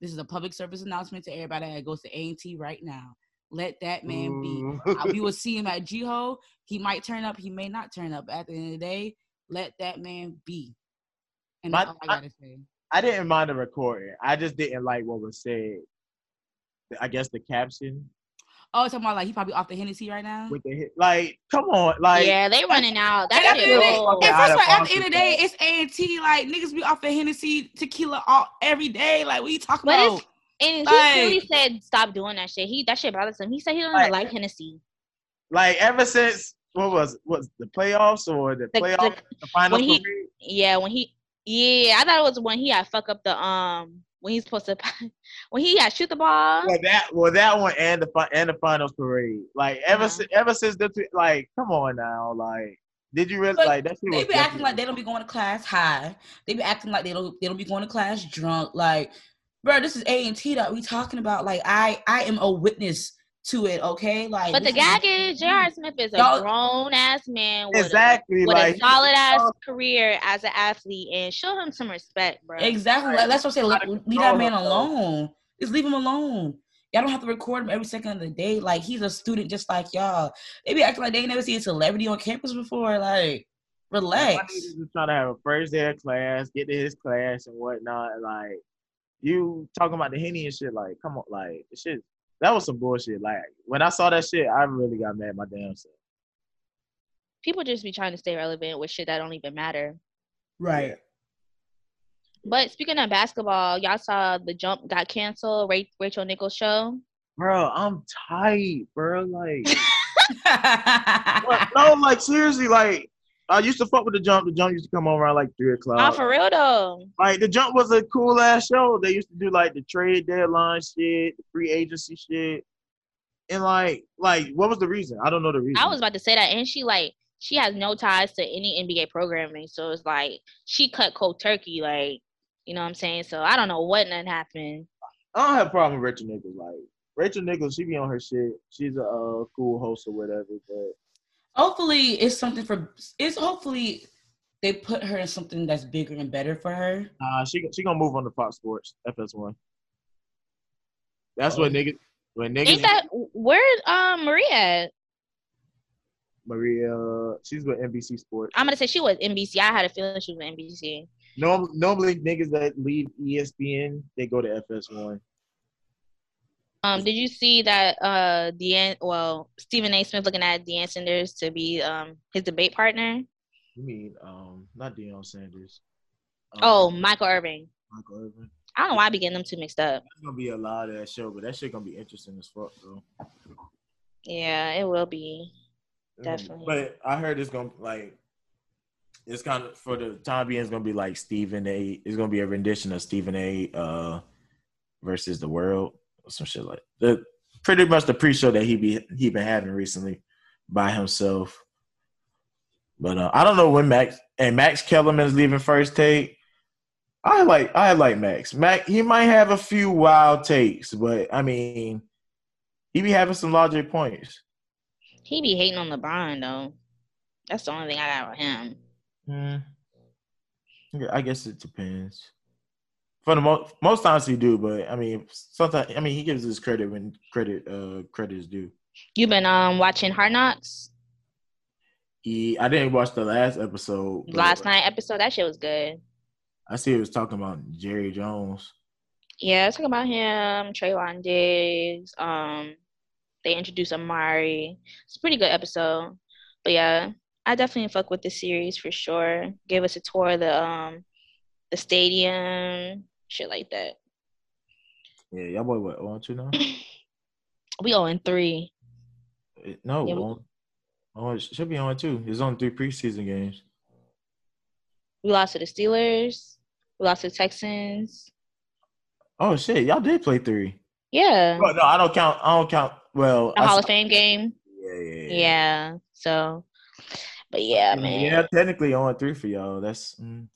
[SPEAKER 4] This is a public service announcement to everybody that goes to A&T right now. Let that man be. We will see him at GHOE. He might turn up. He may not turn up. At the end of the day, let that man be. And that's
[SPEAKER 1] My-
[SPEAKER 4] all I gotta say.
[SPEAKER 1] I didn't mind the recording. I just didn't like what was said. I guess the caption
[SPEAKER 4] Oh, talking about like he probably off the Hennessy right now.
[SPEAKER 1] with the. Like, come on, like.
[SPEAKER 5] yeah, they running out.
[SPEAKER 4] And
[SPEAKER 5] That
[SPEAKER 4] at the end of the day- and first of
[SPEAKER 1] of
[SPEAKER 4] all, at the end of the day, it's A and T. Like niggas be off the Hennessy tequila all every day. Like what you talking
[SPEAKER 5] But
[SPEAKER 4] about?
[SPEAKER 5] and
[SPEAKER 4] Like-
[SPEAKER 5] he clearly said stop doing that shit. He that shit bothers him. He said he don't
[SPEAKER 1] Like-
[SPEAKER 5] even like Hennessy.
[SPEAKER 1] like ever since what was was the playoffs or the,
[SPEAKER 5] The-
[SPEAKER 1] playoff
[SPEAKER 5] the-
[SPEAKER 1] the, final
[SPEAKER 5] when he- Yeah, when he yeah, I thought it was when he had fuck up the um when he's supposed to when he had shoot the ball.
[SPEAKER 1] Well, that well that one and the and the finals parade. Like ever
[SPEAKER 5] Uh-huh.
[SPEAKER 1] since ever since the like come on now like did you really
[SPEAKER 4] But
[SPEAKER 1] like that?
[SPEAKER 4] They
[SPEAKER 1] was
[SPEAKER 4] be acting like they don't be going to class high. They be acting like they don't they don't be going to class drunk. Like, bro, this is A and T that we talking about. Like, I I am a witness to it. Okay, like.
[SPEAKER 5] But the
[SPEAKER 4] this
[SPEAKER 5] gag is J.R. Smith is a grown ass man with,
[SPEAKER 1] exactly
[SPEAKER 5] a, with
[SPEAKER 1] like
[SPEAKER 5] a solid ass career as an athlete and show him some respect, bro.
[SPEAKER 4] Exactly. Like, that's what I'm saying. Like, leave that man alone. Just leave him alone. Y'all don't have to record him every second of the day. Like he's a student just like y'all. They be acting like they never seen a celebrity on campus before. Like, relax.
[SPEAKER 1] niggas is trying to have a first day of class, get to his class and whatnot. Like you talking about the henny and shit. Like come on, like the shit. That was some bullshit. Like when I saw that shit, I really got mad at my damn self.
[SPEAKER 5] People just be trying to stay relevant with shit that don't even matter.
[SPEAKER 4] Right.
[SPEAKER 5] But speaking of basketball, y'all saw the jump got canceled. Ra- Rachel Nichols show.
[SPEAKER 1] Bro, I'm tight, bro. Like What? no, like seriously, like I used to fuck with the jump. The jump used to come on around like three o'clock.
[SPEAKER 5] Nah, for real though.
[SPEAKER 1] Like the jump was a cool ass show. They used to do like the trade deadline shit, the free agency shit, and like, like what was the reason? I don't know the reason.
[SPEAKER 5] I was about to say that, and she like she has no ties to any NBA programming, so it's like she cut cold turkey, like you know what I'm saying. So I don't know what none happened.
[SPEAKER 1] I don't have a problem with Rachel Nichols. Like Rachel Nichols, she be on her shit. She's a uh, cool host or whatever. But
[SPEAKER 4] hopefully it's something for it's hopefully they put her in something that's bigger and better for her.
[SPEAKER 1] uh, she she gonna move on to Fox Sports FS1. That's what niggas when niggas
[SPEAKER 5] Ain't that where um Maria at?
[SPEAKER 1] Maria. She's with NBC Sports.
[SPEAKER 5] I'm gonna say she was NBC. I had a feeling she was NBC.
[SPEAKER 1] Norm- normally, niggas that leave ESPN, they go to FS1.
[SPEAKER 5] Um, did you see that uh Deanne well Stephen A. Smith looking at Deion Sanders to be um his debate partner?
[SPEAKER 1] You mean um not Deion Sanders? Um,
[SPEAKER 5] Oh, Michael Irvin.
[SPEAKER 1] Michael Irvin.
[SPEAKER 5] I don't know why I be getting them two mixed up.
[SPEAKER 1] There's gonna be a lot of that show, but that shit gonna be interesting as fuck, though.
[SPEAKER 5] Yeah, it will be. Definitely.
[SPEAKER 1] But I heard it's gonna like it's kind of for the time being it's gonna be like Stephen A. It's gonna be a rendition of Stephen A. uh versus the world or some shit like the pretty much the pre-show that he be he been having recently by himself. But uh, I don't know when Max and Max Kellerman is leaving first take. I like I like Max. Max he might have a few wild takes, but I mean he be having some logic points.
[SPEAKER 5] He be hating on LeBron though. That's the only thing I got with him.
[SPEAKER 1] Mm. Yeah, I guess it depends. For the most most times he do, but I mean sometimes I mean he gives his credit when credit uh credit is due.
[SPEAKER 5] You've been um watching Hard Knocks
[SPEAKER 1] He I didn't watch the last episode.
[SPEAKER 5] last night episode? That shit was good.
[SPEAKER 1] I see it was talking about Jerry Jones.
[SPEAKER 5] Yeah, it's talking about him, Trevon Diggs. Um, they introduced Amari. It's a pretty good episode. But yeah, I definitely fuck with the series for sure. Gave us a tour of the um the stadium, shit like that.
[SPEAKER 1] Yeah, y'all boy what on two now?
[SPEAKER 5] We on three.
[SPEAKER 1] It- no,
[SPEAKER 5] Yeah, we-
[SPEAKER 1] on, oh, it should be on two. It's on three preseason games.
[SPEAKER 5] We lost to the Steelers. We lost to the Texans.
[SPEAKER 1] Oh shit, y'all did play three.
[SPEAKER 5] Yeah,
[SPEAKER 1] Oh, no, I don't count. I don't count. Well,
[SPEAKER 5] the
[SPEAKER 1] I
[SPEAKER 5] Hall of Fame game.
[SPEAKER 1] Yeah, yeah, yeah.
[SPEAKER 5] Yeah. So, but yeah, man.
[SPEAKER 1] Yeah, technically on three for y'all. That's mm,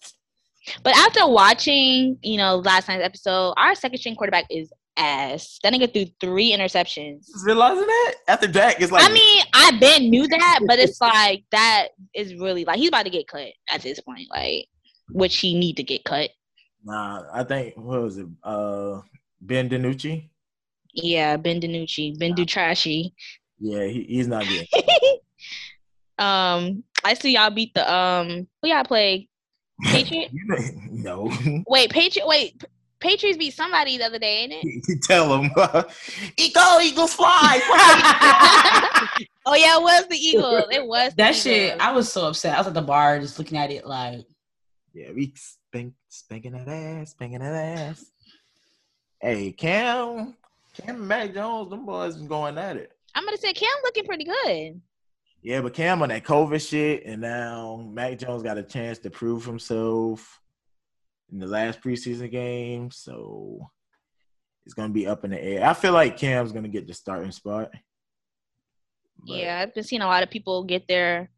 [SPEAKER 5] But after watching, you know, last night's episode, our second string quarterback is ass. That nigga threw three interceptions.
[SPEAKER 1] Realizing that after Dak, it's like
[SPEAKER 5] I mean, I been knew that, but it's like that is really like he's about to get cut at this point, like which he need to get cut.
[SPEAKER 1] nah. I think what was it? Uh, Ben DiNucci.
[SPEAKER 5] Yeah, Ben DiNucci, Ben do trashy.
[SPEAKER 1] Yeah, he, he's not good.
[SPEAKER 5] um, I see y'all beat the um who y'all play? Patriot?
[SPEAKER 1] No,
[SPEAKER 5] Wait, Patriot. Wait, Patriots beat somebody the other day, ain't it?
[SPEAKER 1] tell them, Eagle, Eagles fly.
[SPEAKER 5] Oh yeah, it was the Eagles. It was the
[SPEAKER 6] That shit,
[SPEAKER 5] Eagles.
[SPEAKER 6] I was so upset. I was at the bar just looking at it like,
[SPEAKER 1] yeah, we spank, spanking that ass, spanking that ass. Hey, Cam, Cam and Mac Jones, them boys been going at it.
[SPEAKER 5] I'm gonna say Cam looking pretty good.
[SPEAKER 1] Yeah, but Cam on that COVID shit, and now Mac Jones got a chance to prove himself in the last preseason game, so it's gonna be up in the air. I feel like Cam's gonna get the starting spot. But-
[SPEAKER 5] Yeah, I've been seeing a lot of people get their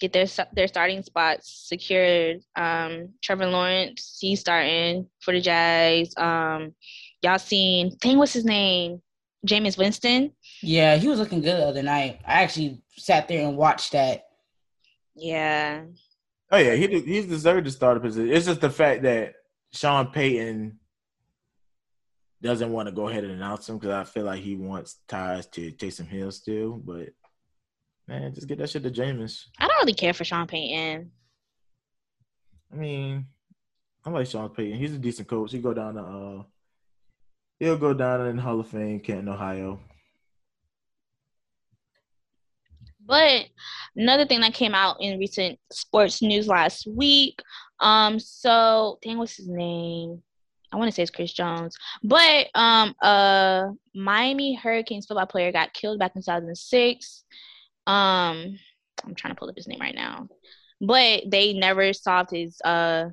[SPEAKER 5] get their their starting spots secured. Um, Trevor Lawrence, he's starting for the Jags. Um, y'all seen thing? What's his name? Jameis Winston.
[SPEAKER 6] Yeah, he was looking good the other night. I actually sat there and watched that.
[SPEAKER 5] Yeah,
[SPEAKER 1] Oh yeah, he de- he's deserved to start a position. It's just the fact that Sean Payton doesn't want to go ahead and announce him because I feel like he wants ties to Taysom Hill still. But man, just get that shit to Jameis.
[SPEAKER 5] I don't really care for Sean Payton.
[SPEAKER 1] I mean, I like Sean Payton. He's a decent coach. He go down to uh, he'll go down in the Hall of Fame, Canton, Ohio.
[SPEAKER 5] But another thing that came out in recent sports news last week, um, so dang, what's his name? I want to say it's Chris Jones, but um, Miami Hurricanes football player got killed back in 2006. Um, I'm trying to pull up his name right now, but they never solved his uh,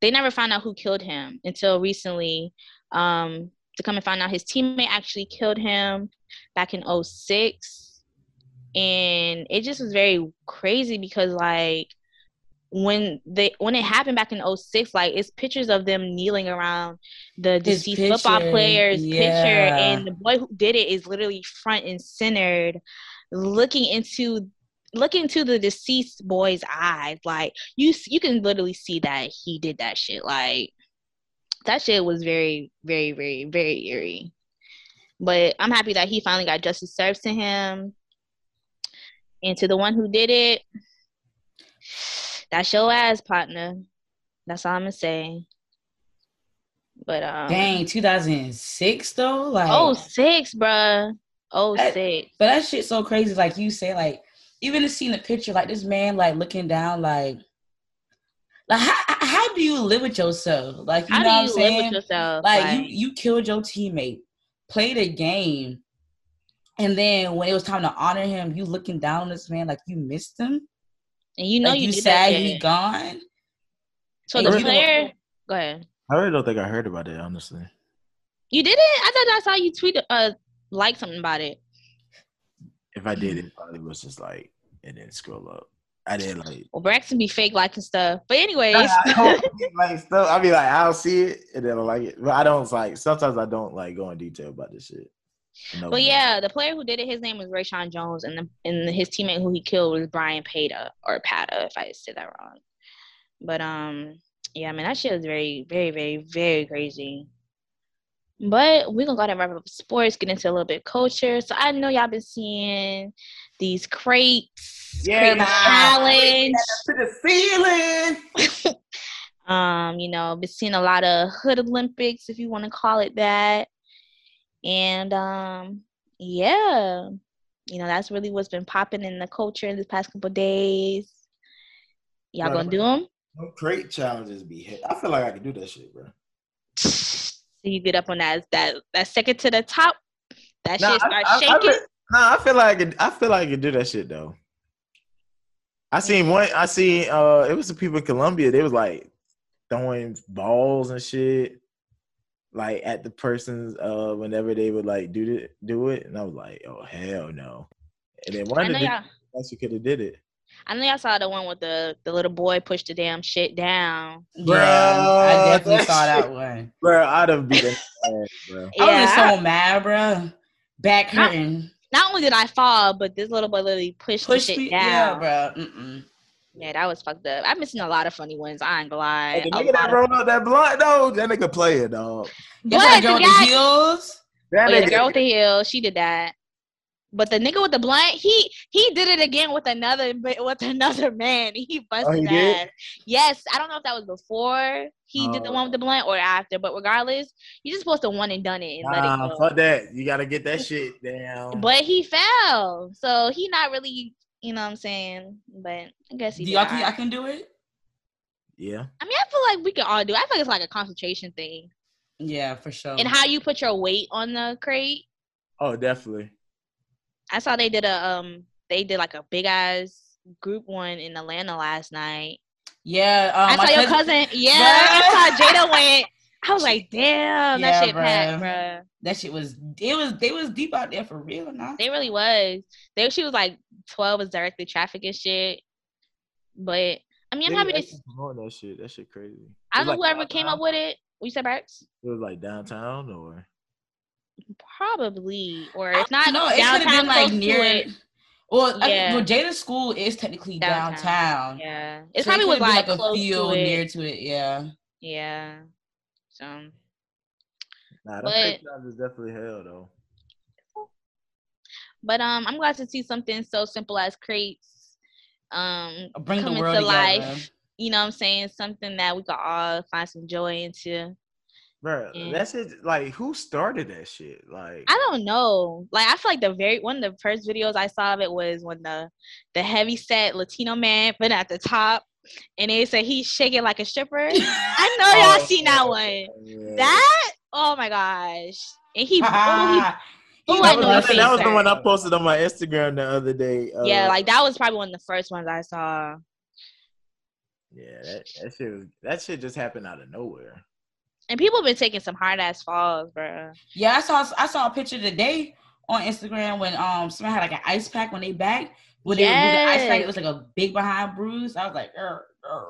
[SPEAKER 5] they never found out who killed him until recently. Um, to come and find out his teammate actually killed him back in 06 and it just was very crazy because like when they when it happened back in 06 like it's pictures of them kneeling around the deceased football player's picture. and the boy who did it is literally front and centered looking into looking into the deceased boy's eyes. Like you you can literally see that he did that shit. Like that shit was very very very very eerie. But i'm happy that he finally got justice served to him And to the one who did it, that's your ass, partner. That's all I'm gonna say. But um,
[SPEAKER 4] Dang, 2006 though. Like,
[SPEAKER 5] oh six, bruh. Oh six.
[SPEAKER 4] but that shit's so crazy. Like you say, like even to see the picture, like this man, like looking down, like, like how, how do you live with yourself? Like you
[SPEAKER 5] How
[SPEAKER 4] know what I'm
[SPEAKER 5] live
[SPEAKER 4] saying?
[SPEAKER 5] with yourself?
[SPEAKER 4] like you you killed your teammate, played a game, and then when it was time to honor him, you looking down on this man like you missed him.
[SPEAKER 5] and you know
[SPEAKER 4] like
[SPEAKER 5] you,
[SPEAKER 4] you
[SPEAKER 5] did that
[SPEAKER 4] sad he gone.
[SPEAKER 5] So
[SPEAKER 4] and
[SPEAKER 5] the
[SPEAKER 4] you don't-
[SPEAKER 5] player, go ahead.
[SPEAKER 1] I really don't think I heard about it, honestly.
[SPEAKER 5] You did it? I thought I saw you tweet uh like something about it.
[SPEAKER 1] If I did, it probably was just like, and then scroll up. I didn't like,
[SPEAKER 5] Well, Braxton be fake liking stuff. But anyways,
[SPEAKER 1] I don't like stuff. I be like, I'll see it and then I like it, but I don't like. Sometimes I don't like go in detail about this shit. No,
[SPEAKER 5] but yeah, the player who did it, his name was Rashaun Jones, and the and his teammate who he killed was Bryan Pata or Pata, if I said that wrong. But um, yeah, I mean that shit was very, very, very, very crazy. But we're gonna go ahead and wrap up sports, get into a little bit of culture. So I know y'all been seeing these crates,
[SPEAKER 1] Yeah,
[SPEAKER 5] crate challenge.
[SPEAKER 1] to the ceiling.
[SPEAKER 5] Um, you know, been seeing a lot of hood Olympics, if you want to call it that. And um, yeah, you know, that's really what's been popping in the culture in the past couple days. Y'all gonna do them?
[SPEAKER 1] Them crate challenges be hit. I feel like I can do that shit, bro.
[SPEAKER 5] So you get up on that that that second to the top, that
[SPEAKER 1] Nah,
[SPEAKER 5] shit
[SPEAKER 1] I-
[SPEAKER 5] start
[SPEAKER 1] I- I
[SPEAKER 5] shaking.
[SPEAKER 1] feel- Nah, I feel like I could, I feel like I could do that shit though. I seen one. I seen uh, it was the people in Colombia. They was like throwing balls and shit, like at the person's uh whenever they would like do it, do it, and I was like, oh hell no. And then
[SPEAKER 5] I
[SPEAKER 1] one
[SPEAKER 5] know
[SPEAKER 1] of the
[SPEAKER 5] y'all.
[SPEAKER 1] could have did it.
[SPEAKER 5] I know y'all saw the one with the the little boy pushed the damn shit down.
[SPEAKER 4] Yeah, I definitely
[SPEAKER 1] that
[SPEAKER 4] saw that one.
[SPEAKER 1] Bro, I'd have beat that ass, bro.
[SPEAKER 4] I was just
[SPEAKER 5] Yeah.
[SPEAKER 4] so mad, bro. Back
[SPEAKER 5] Not-
[SPEAKER 4] hurting.
[SPEAKER 5] Not only did I fall, but this little boy literally pushed
[SPEAKER 4] Push
[SPEAKER 5] the shit
[SPEAKER 4] me,
[SPEAKER 5] down.
[SPEAKER 4] yeah, bro. Mm-mm.
[SPEAKER 5] Yeah, that was fucked up. I've missing a lot of funny ones. I ain't gonna lie.
[SPEAKER 1] Hey, the nigga that
[SPEAKER 5] of-
[SPEAKER 1] rolled up that blunt though, that nigga player dog.
[SPEAKER 4] That's
[SPEAKER 5] What?
[SPEAKER 4] that girl
[SPEAKER 5] The
[SPEAKER 4] with the
[SPEAKER 5] guy-
[SPEAKER 4] heels.
[SPEAKER 1] That
[SPEAKER 5] Oh, yeah, the girl with the heel, she did that. But the nigga with the blunt, he he did it again with another with another man. Oh, he busted
[SPEAKER 1] Oh, he did?
[SPEAKER 5] Yes, I don't know if that was before he did the oh. one with the blunt or after, but regardless, you just supposed to one and done it and let it
[SPEAKER 1] nah,
[SPEAKER 5] go.
[SPEAKER 1] fuck that. You gotta get that shit down.
[SPEAKER 5] But he fell, so he not really, you know what I'm saying. But I guess he.
[SPEAKER 4] Do y'all think I
[SPEAKER 5] alright.
[SPEAKER 4] can do it?
[SPEAKER 1] yeah,
[SPEAKER 5] I mean, I feel like we can all do. it. I feel like it's like a concentration thing,
[SPEAKER 4] Yeah, for sure.
[SPEAKER 5] and how you put your weight on the crate.
[SPEAKER 1] oh definitely.
[SPEAKER 5] I saw they did a um they did like a big ass group one in Atlanta last night.
[SPEAKER 4] yeah, um,
[SPEAKER 5] I saw your cousin. Yeah, I saw Jada went. I was like, damn,
[SPEAKER 4] Yeah,
[SPEAKER 5] that shit
[SPEAKER 4] bruh.
[SPEAKER 5] packed, bruh.
[SPEAKER 4] That shit was it was they was deep out there for real, nah.
[SPEAKER 5] They really was. They she was like twelve was directly traffic and shit. But I mean, I'm
[SPEAKER 1] Nigga
[SPEAKER 5] happy to.
[SPEAKER 1] actually promoting that shit. That shit crazy.
[SPEAKER 5] I don't know
[SPEAKER 1] like
[SPEAKER 5] whoever came up with it. What you said, Berks?
[SPEAKER 1] It was like downtown or
[SPEAKER 5] Probably, or
[SPEAKER 4] I
[SPEAKER 5] if not,
[SPEAKER 4] don't it should
[SPEAKER 5] downtown
[SPEAKER 4] have been like near
[SPEAKER 5] it.
[SPEAKER 4] Well, I
[SPEAKER 5] Yeah.
[SPEAKER 4] mean, well, Jada's school is technically
[SPEAKER 5] Downtown.
[SPEAKER 4] downtown.
[SPEAKER 5] Yeah, it
[SPEAKER 4] So
[SPEAKER 5] probably was
[SPEAKER 4] could've
[SPEAKER 5] like,
[SPEAKER 4] a
[SPEAKER 5] close
[SPEAKER 4] field
[SPEAKER 5] to it.
[SPEAKER 4] near to it. Yeah.
[SPEAKER 5] Yeah. So,
[SPEAKER 1] nah. That
[SPEAKER 5] But-
[SPEAKER 1] fake jobs is definitely hell though.
[SPEAKER 5] but um, I'm glad to see something so simple as crates um
[SPEAKER 4] Bring the
[SPEAKER 5] coming
[SPEAKER 4] world
[SPEAKER 5] to
[SPEAKER 4] together.
[SPEAKER 5] life. You know what I'm saying? Something that we could all find some joy into.
[SPEAKER 1] Bro,
[SPEAKER 5] Yeah.
[SPEAKER 1] that's it. Like, who started that shit? Like,
[SPEAKER 5] I don't know. Like I feel like the very one of the first videos I saw of it was when the the heavy set Latino man put at the top and they said he's shaking like a stripper. I know y'all
[SPEAKER 1] Oh,
[SPEAKER 5] seen that one.
[SPEAKER 1] yeah.
[SPEAKER 5] That oh my gosh. And he, oh,
[SPEAKER 4] He
[SPEAKER 1] That
[SPEAKER 5] I
[SPEAKER 1] was,
[SPEAKER 5] know
[SPEAKER 1] I
[SPEAKER 5] the
[SPEAKER 1] that was the one I posted on my Instagram the other day. Uh,
[SPEAKER 5] yeah, like that was probably one of the first ones I saw.
[SPEAKER 1] yeah, that, that shit was that shit just happened out of nowhere.
[SPEAKER 5] And people have been taking some hard ass falls, bro.
[SPEAKER 4] Yeah, I saw I saw a picture today on Instagram when um someone had like an ice pack when they back. When they removed the ice pack, it was like a big behind bruise. I was like, er, er.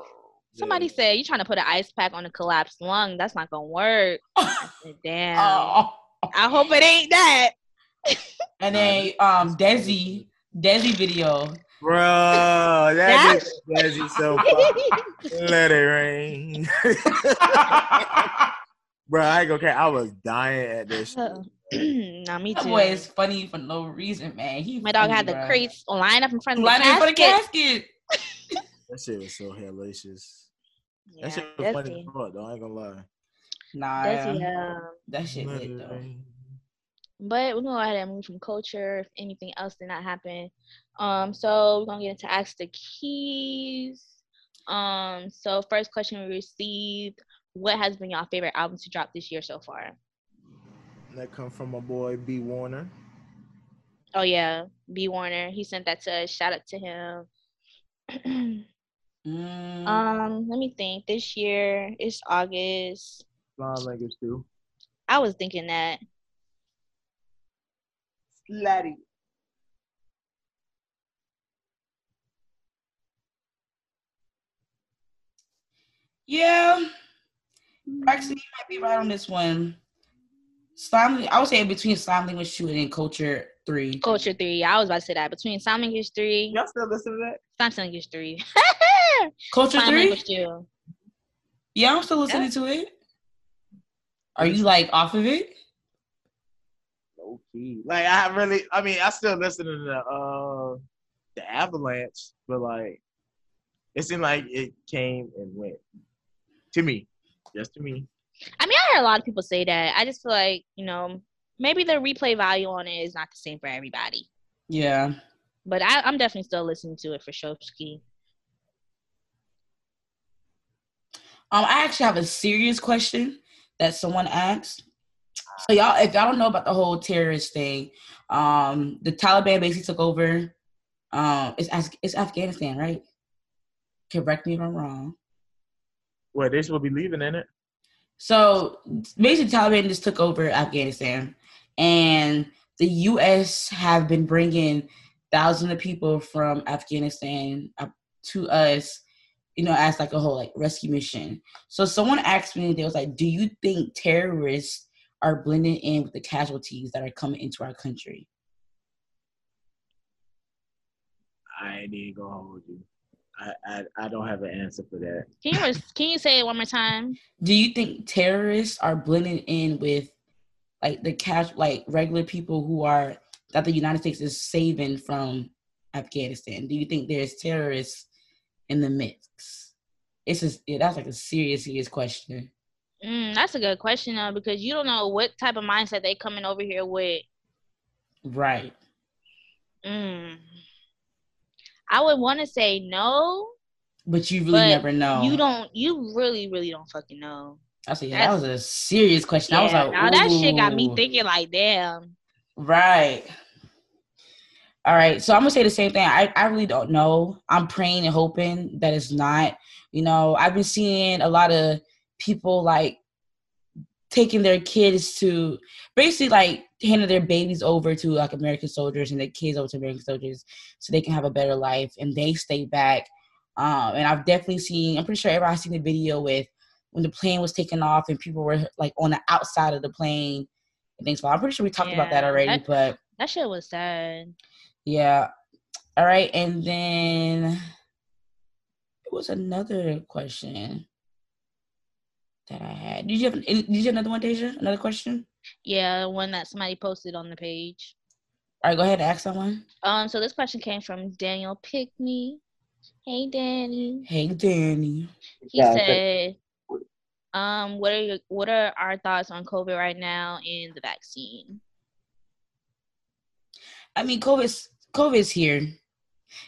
[SPEAKER 5] Somebody
[SPEAKER 1] Yeah.
[SPEAKER 5] said you trying to put an ice pack on a collapsed lung. That's not gonna work. I said, Damn.
[SPEAKER 4] Oh.
[SPEAKER 5] I hope it ain't that.
[SPEAKER 4] And then um Desi, Desi video.
[SPEAKER 1] Bro, that
[SPEAKER 5] That's-
[SPEAKER 1] Desi so fucking let it rain. Bro, I ain't gonna care. I was dying at this shit.
[SPEAKER 5] nah, me
[SPEAKER 4] That
[SPEAKER 5] too.
[SPEAKER 4] boy is funny for no reason, man. He
[SPEAKER 5] My dog
[SPEAKER 4] funny,
[SPEAKER 5] had the
[SPEAKER 4] bruh.
[SPEAKER 5] crates lined up in front of
[SPEAKER 4] Line
[SPEAKER 5] the
[SPEAKER 4] up for the
[SPEAKER 5] casket.
[SPEAKER 4] casket.
[SPEAKER 1] That shit was so hellacious.
[SPEAKER 5] Yeah,
[SPEAKER 1] that shit was funny
[SPEAKER 5] it.
[SPEAKER 1] as fuck, though. I ain't gonna lie.
[SPEAKER 4] Nah,
[SPEAKER 5] That's
[SPEAKER 4] yeah. that shit lit though.
[SPEAKER 5] But we're gonna go ahead and move from culture if anything else did not happen. Um, so we're gonna get into Ask the Keys. Um, so first question we received, what has been your favorite album to drop this year so far?
[SPEAKER 1] That come from my boy B Warner.
[SPEAKER 5] Oh yeah, B Warner. He sent that to us. Shout out to him.
[SPEAKER 4] Mm,
[SPEAKER 5] um, let me think. This year it's August.
[SPEAKER 1] Slime Language 2.
[SPEAKER 5] I was thinking that.
[SPEAKER 4] Slutty. Yeah. Actually, you might be right on this one. Slime, I would say between Slime Language 2 and then Culture 3.
[SPEAKER 5] Culture three. I was about to say that. Between Sound Language three,
[SPEAKER 1] Y'all still listen to that?
[SPEAKER 5] Sound Language three.
[SPEAKER 4] Culture
[SPEAKER 5] Sign
[SPEAKER 4] 3?
[SPEAKER 5] Language two.
[SPEAKER 4] Yeah, I'm still listening to it. Are you like off of it?
[SPEAKER 1] Low key. Like I really, I mean, I still listen to the uh the Avalanche, but like it seemed like it came and went. To me, just to me.
[SPEAKER 5] I mean, I heard a lot of people say that. I just feel like, you know, maybe the replay value on it is not the same for everybody.
[SPEAKER 4] Yeah.
[SPEAKER 5] But I, I'm definitely still listening to it for Shopski.
[SPEAKER 4] Um, I actually have a serious question that someone asked. So y'all, if y'all don't know about the whole terrorist thing, um, the Taliban basically took over. Um, it's Af- it's Afghanistan, right? Correct me if I'm wrong.
[SPEAKER 1] Well, they will be leaving in it.
[SPEAKER 4] So basically, Taliban just took over Afghanistan, and the U.S. have been bringing thousands of people from Afghanistan to us, you know, as like a whole like rescue mission. So someone asked me, they was like, "Do you think terrorists are blending in with the casualties that are coming into our country?"
[SPEAKER 1] I ain't even gonna hold you. I, I I don't have an answer for that.
[SPEAKER 5] Can you can you say it one more time?
[SPEAKER 4] Do you think terrorists are blending in with like the cash, like regular people who are that the United States is saving from Afghanistan? Do you think there's terrorists in the mix? It's just yeah, that's like a serious, serious question.
[SPEAKER 5] Mm, that's a good question though, because you don't know what type of mindset they coming over here with.
[SPEAKER 4] Right.
[SPEAKER 5] Mm. I would want to say no,
[SPEAKER 4] But you really
[SPEAKER 5] But
[SPEAKER 4] never know.
[SPEAKER 5] you don't. You really, really don't fucking know.
[SPEAKER 4] I said, yeah, that was a serious question. I was like,
[SPEAKER 5] now that shit got me thinking like, damn.
[SPEAKER 4] Right. All right. So I'm gonna say the same thing. I, I really don't know. I'm praying and hoping that it's not. You know, I've been seeing a lot of people like taking their kids to basically like handing their babies over to like American soldiers and their kids over to American soldiers so they can have a better life and they stay back. Um, and I've definitely seen, I'm pretty sure everybody's seen the video with when the plane was taking off and people were like on the outside of the plane and things. Well, I'm pretty sure we talked about that
[SPEAKER 5] Yeah,
[SPEAKER 4] already,
[SPEAKER 5] that-
[SPEAKER 4] but
[SPEAKER 5] That shit was sad.
[SPEAKER 4] yeah. All right. And then it was another question that I had. Did you have did you have another one, Deja? Another question?
[SPEAKER 5] Yeah, one that somebody posted on the page.
[SPEAKER 4] All right, go ahead and ask someone.
[SPEAKER 5] Um, so this question came from Daniel Pickney. Hey, Danny.
[SPEAKER 4] Hey Danny.
[SPEAKER 5] He said, um, what are your what are our thoughts on COVID right now and the vaccine?
[SPEAKER 4] I mean COVID's COVID's here.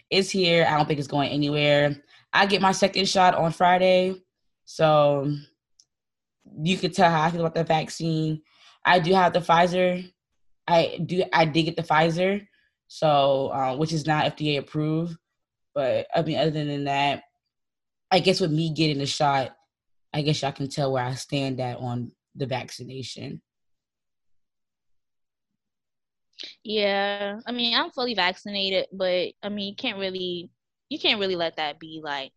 [SPEAKER 4] It's here. I don't think it's going anywhere. I get my second shot on Friday. So you could tell how I feel about the vaccine. I do have the Pfizer. I do I did get the Pfizer, so uh, which is not FDA approved. But I mean, other than that, I guess with me getting the shot, I guess y'all can tell where I stand at on the vaccination.
[SPEAKER 5] Yeah, I mean, I'm fully vaccinated, but I mean, you can't really, you can't really let that be like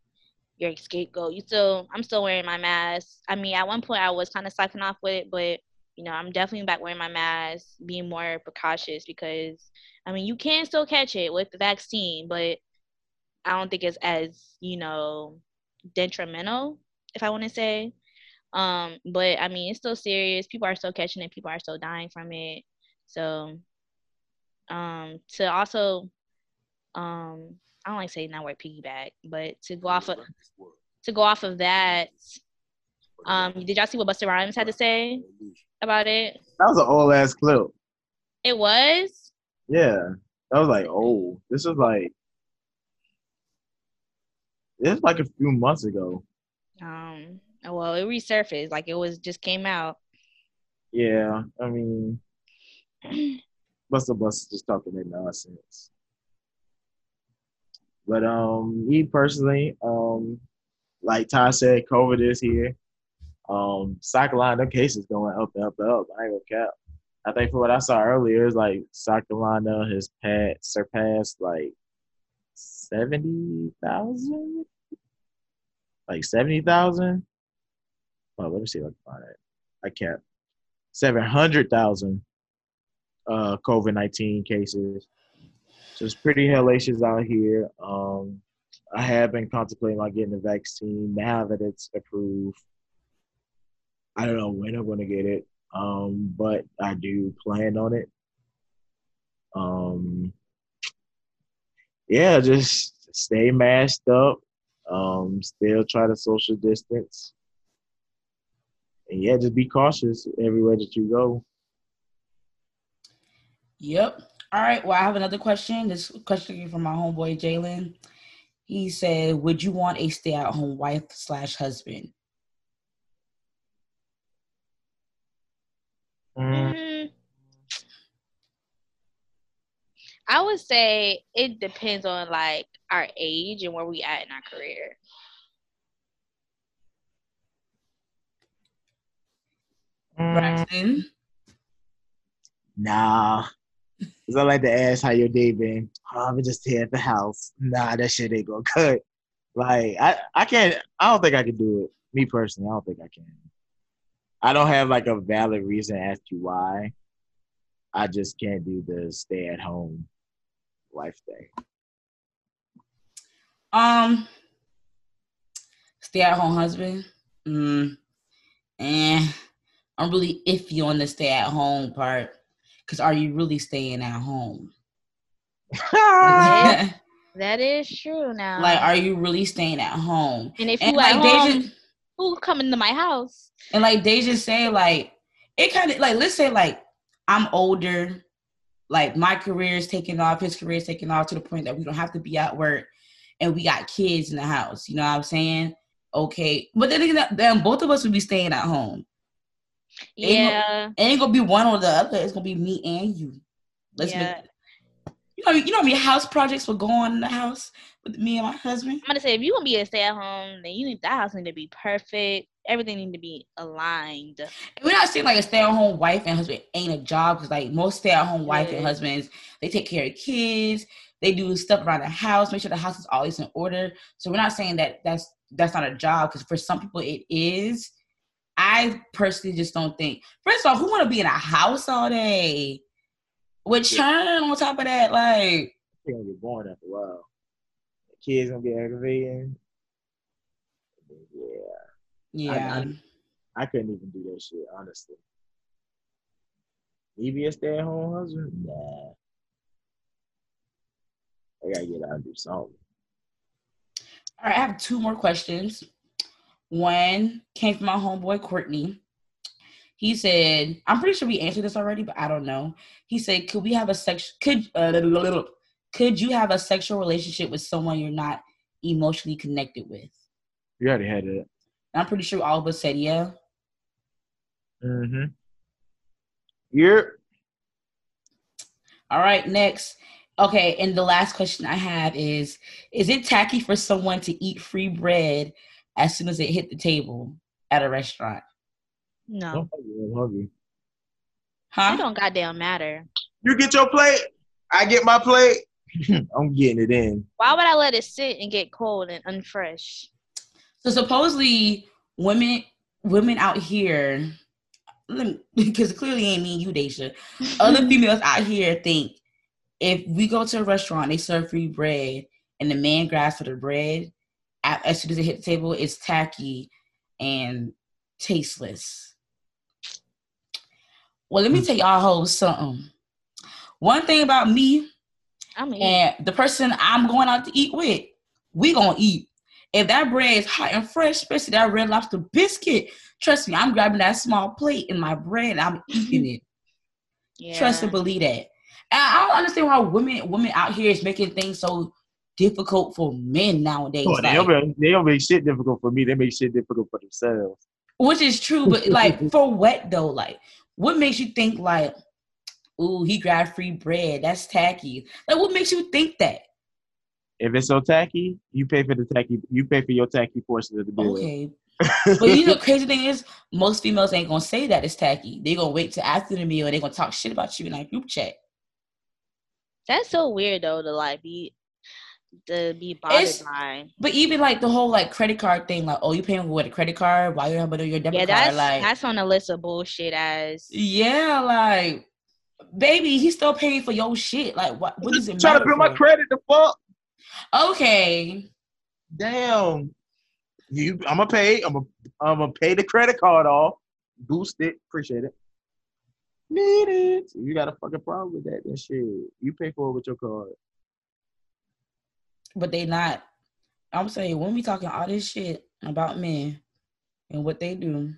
[SPEAKER 5] your scapegoat. You still, I'm still wearing my mask. I mean, at one point I was kind of slacking off with it, but you know, I'm definitely back wearing my mask, being more precautious because I mean, you can still catch it with the vaccine, but I don't think it's as you know detrimental, if I want to say. Um, but I mean, it's still serious. People are still catching it. People are still dying from it. So, um, to also, um, I don't like saying that word piggyback, but to go off of to go off of that, um, did y'all see what Busta Rhymes had to say about it?
[SPEAKER 1] That was an old ass clip.
[SPEAKER 5] It was.
[SPEAKER 1] Yeah, that was like old. This was like this was like a few months ago.
[SPEAKER 5] Um. Well, it resurfaced. Like it was just came out.
[SPEAKER 1] Yeah, I mean, Busta Bus just talking that nonsense. But um, me personally, um, like Ty said, COVID is here. Um, South Carolina cases going up and up and up. I ain't gonna cap. I think for what I saw earlier, it's like South has pat surpassed like seventy thousand, like seventy thousand. Oh, let me see if I can find it. I can't. Seven hundred thousand uh, COVID nineteen cases. So it's pretty hellacious out here. Um, I have been contemplating on getting the vaccine now that it's approved. I don't know when I'm going to get it, um, but I do plan on it. Um, yeah, just stay masked up. Um, still try to social distance. And yeah, just be cautious everywhere that you go.
[SPEAKER 4] Yep. All right. Well, I have another question. This question came from my homeboy Jalen. He said, "Would you want a stay-at-home wife slash husband?"
[SPEAKER 1] Mm,
[SPEAKER 5] Mm, I would say it depends on like our age and where we at in our career.
[SPEAKER 1] mm,
[SPEAKER 4] Braxton.
[SPEAKER 1] nah. Cause I like to ask how your day been. Oh, I'm just here at the house. Nah, that shit ain't gonna cut. Like I, I can't. I don't think I can do it. Me personally, I don't think I can. I don't have like a valid reason as to why. I just can't do the stay at home life thing.
[SPEAKER 4] Um, stay-at-home husband. Mm, eh, I'm really iffy on the stay-at-home part. Cause are you really staying at home?
[SPEAKER 5] That is true now.
[SPEAKER 4] like, are you really staying at home?
[SPEAKER 5] and if
[SPEAKER 4] and
[SPEAKER 5] you
[SPEAKER 4] like
[SPEAKER 5] at
[SPEAKER 4] Deja-
[SPEAKER 5] home, who coming to my house?
[SPEAKER 4] And like Deja say, like it kind of like let's say like I'm older, like my career is taking off, his career is taking off to the point that we don't have to be at work, and we got kids in the house. You know what I'm saying? Okay, but then again, then both of us would be staying at home. Ain't
[SPEAKER 5] Yeah,
[SPEAKER 4] It ain't gonna be one or the other. It's gonna be me and you. Let's
[SPEAKER 5] Yeah.
[SPEAKER 4] make. You know, you know how many house projects will go on in the house with me and my husband.
[SPEAKER 5] I'm gonna say if you gonna be a stay at home, then you need that house need to be perfect. Everything need to be aligned.
[SPEAKER 4] And we're not saying like a stay-at-home wife and husband ain't a job because like most stay-at-home wife and husbands, they take care of kids, they do stuff around the house, make sure the house is always in order. So we're not saying that that's that's not a job because for some people it is. I personally just don't think. First of all, who want to be in a house all day with churn on top of that? Like,
[SPEAKER 1] You're gonna get bored after a while. Kids gonna be aggravating. Yeah,
[SPEAKER 4] yeah,
[SPEAKER 1] I couldn't even do that shit, honestly. Me be a stay at home husband? Nah. I gotta get out and do something.
[SPEAKER 4] All right, I have two more questions. One came from my homeboy Courtney. He said, "I'm pretty sure we answered this already, but I don't know." He said, "Could we have a sex? Could uh, could you have a sexual relationship with someone you're not emotionally connected with?"
[SPEAKER 1] You already had it.
[SPEAKER 4] I'm pretty sure all of us said yeah.
[SPEAKER 1] Mm-hmm. You're
[SPEAKER 4] All right, next. Okay, and the last question I have is: Is it tacky for someone to eat free bread as soon as it hit the table at a restaurant?
[SPEAKER 5] No,
[SPEAKER 1] I'm hungry.
[SPEAKER 4] Huh?
[SPEAKER 5] it don't goddamn matter.
[SPEAKER 1] You get your plate. I get my plate. I'm getting it in.
[SPEAKER 5] Why would I let it sit and get cold and unfresh?
[SPEAKER 4] So supposedly women women out here, because clearly ain't me and you, Daisha. Other females out here think if we go to a restaurant, they serve free bread, and the man grabs for the bread, as soon as it hit the table, it's tacky, and tasteless. Well, let me hmm. tell y'all hoes something. One thing about me
[SPEAKER 5] I'm eating.
[SPEAKER 4] and the person I'm going out to eat with, we gonna eat. If that bread is hot and fresh, especially that red lobster biscuit, trust me, I'm grabbing that small plate in my bread and I'm eating it.
[SPEAKER 5] yeah.
[SPEAKER 4] Trust and believe that. And I don't understand why women women out here is making things so difficult for men nowadays.
[SPEAKER 1] Oh, they,
[SPEAKER 4] like-
[SPEAKER 1] don't make, they don't make shit difficult for me. They make shit difficult for themselves.
[SPEAKER 4] which is true, but like for what though? Like, what makes you think like, ooh, he grabbed free bread? That's tacky. Like, what makes you think that?
[SPEAKER 1] If it's so tacky, you pay for the tacky. You pay for your tacky portion of the bill.
[SPEAKER 4] Okay. But you know, crazy thing is, most females ain't gonna say that it's tacky. They gonna wait till after the meal and they gonna talk shit about you in that group chat.
[SPEAKER 5] That's so weird though to like be to be bothered
[SPEAKER 4] It's-
[SPEAKER 5] by.
[SPEAKER 4] But even like the whole like credit card thing, like, oh, you paying with a credit card? Why you have your debit
[SPEAKER 5] Yeah,
[SPEAKER 4] card?
[SPEAKER 5] that's
[SPEAKER 4] Like,
[SPEAKER 5] that's on the list of bullshit as
[SPEAKER 4] yeah, like, baby, he's still paying for your shit. Like, what? What does it
[SPEAKER 1] Trying to build my credit. The fuck.
[SPEAKER 4] Okay.
[SPEAKER 1] Damn. You, I'm gonna pay. I'm gonna, I'm gonna pay the credit card off. Boost it. Appreciate it. Need it. You got a fucking problem with that? Then shit. You pay for it with your card.
[SPEAKER 4] but they not. I'm saying when we talking all this shit about men and what they do,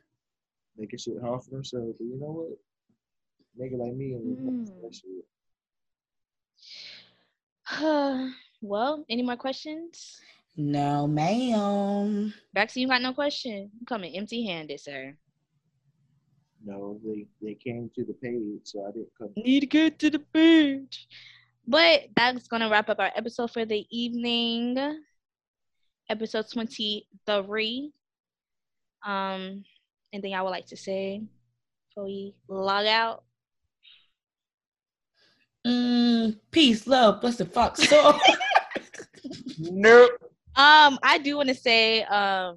[SPEAKER 1] Making shit hard for themselves. But you know what? Nigga like me and
[SPEAKER 5] Mm.
[SPEAKER 1] shit.
[SPEAKER 5] well, any more questions?
[SPEAKER 4] no, ma'am.
[SPEAKER 5] Baxter, you got no question? You coming empty handed, sir.
[SPEAKER 1] No, they they came to the page, so I didn't come.
[SPEAKER 5] Need to get to the page. But that's gonna wrap up our episode for the evening. Episode 23. Um, anything I would like to say before we log out?
[SPEAKER 4] Mm, peace, love, bless the fuck. So
[SPEAKER 1] Nope.
[SPEAKER 5] Um, I do want to say, um,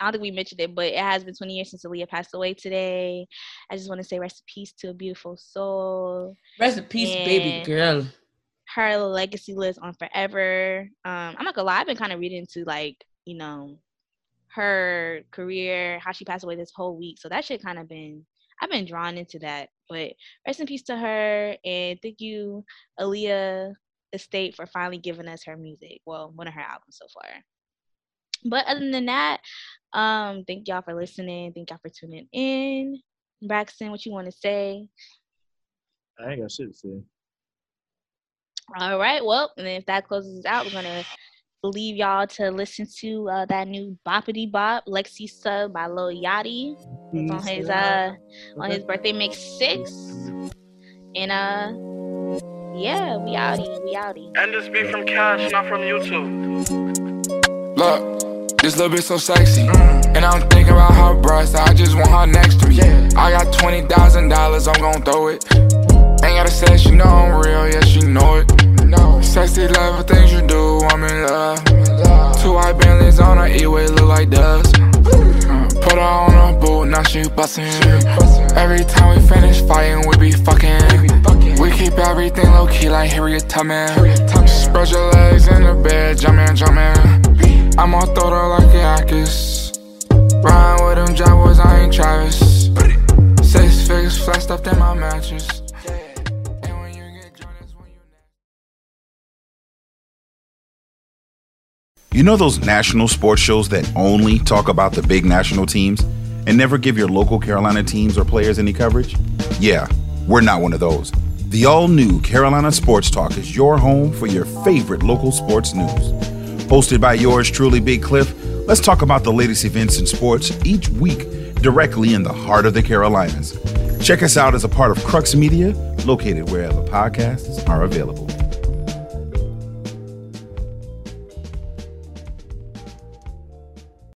[SPEAKER 5] I don't think we mentioned it, but it has been 20 years since Aaliyah passed away today. I just want to say rest in peace to a beautiful soul.
[SPEAKER 4] rest in peace, baby girl.
[SPEAKER 5] Her legacy lives on forever. Um, I'm not gonna lie, I've been kind of reading into like, you know, her career, how she passed away this whole week. So that shit kind of been I've been drawn into that. But rest in peace to her and thank you, Aaliyah Estate, for finally giving us her music. Well, one of her albums so far. But other than that, um, thank y'all for listening. Thank y'all for tuning in. Braxton, what you want to say?
[SPEAKER 1] I ain't got shit to say.
[SPEAKER 5] All right. Well, and if that closes us out, we're gonna leave y'all to listen to uh, that new boppity bop Lexi Sub by Lil Yachty. It's on his uh on his birthday mix six. And uh yeah, we outie, we outie.
[SPEAKER 7] And this be from Cash, not from YouTube.
[SPEAKER 8] Look, this little bitch so sexy. And I'm thinking about her breasts, I just want her next to me. Yeah. I got $20,000, I'm gonna throw it. Ain't gotta say she know I'm real, yeah, she know it. Sexy love things you do, I'm in love. Two white Bentleys on her E-way, look like dust. Put her on a boot, now she bustin'. Every time we finish fighting, we be fucking. We keep everything low key like Harriet Tubman. Spread your legs in the bed, jumpin', jumpin'. I'ma throw her like a Akis. Ride with them Jaguars, I ain't Travis. Six figures flexed up in my mattress.
[SPEAKER 9] You know those national sports shows that only talk about the big national teams and never give your local Carolina teams or players any coverage? Yeah, we're not one of those. The all new Carolina Sports Talk is your home for your favorite local sports news. Hosted by yours truly, Big Cliff, let's talk about the latest events in sports each week directly in the heart of the Carolinas. Check us out as a part of Crux Media, located wherever podcasts are available.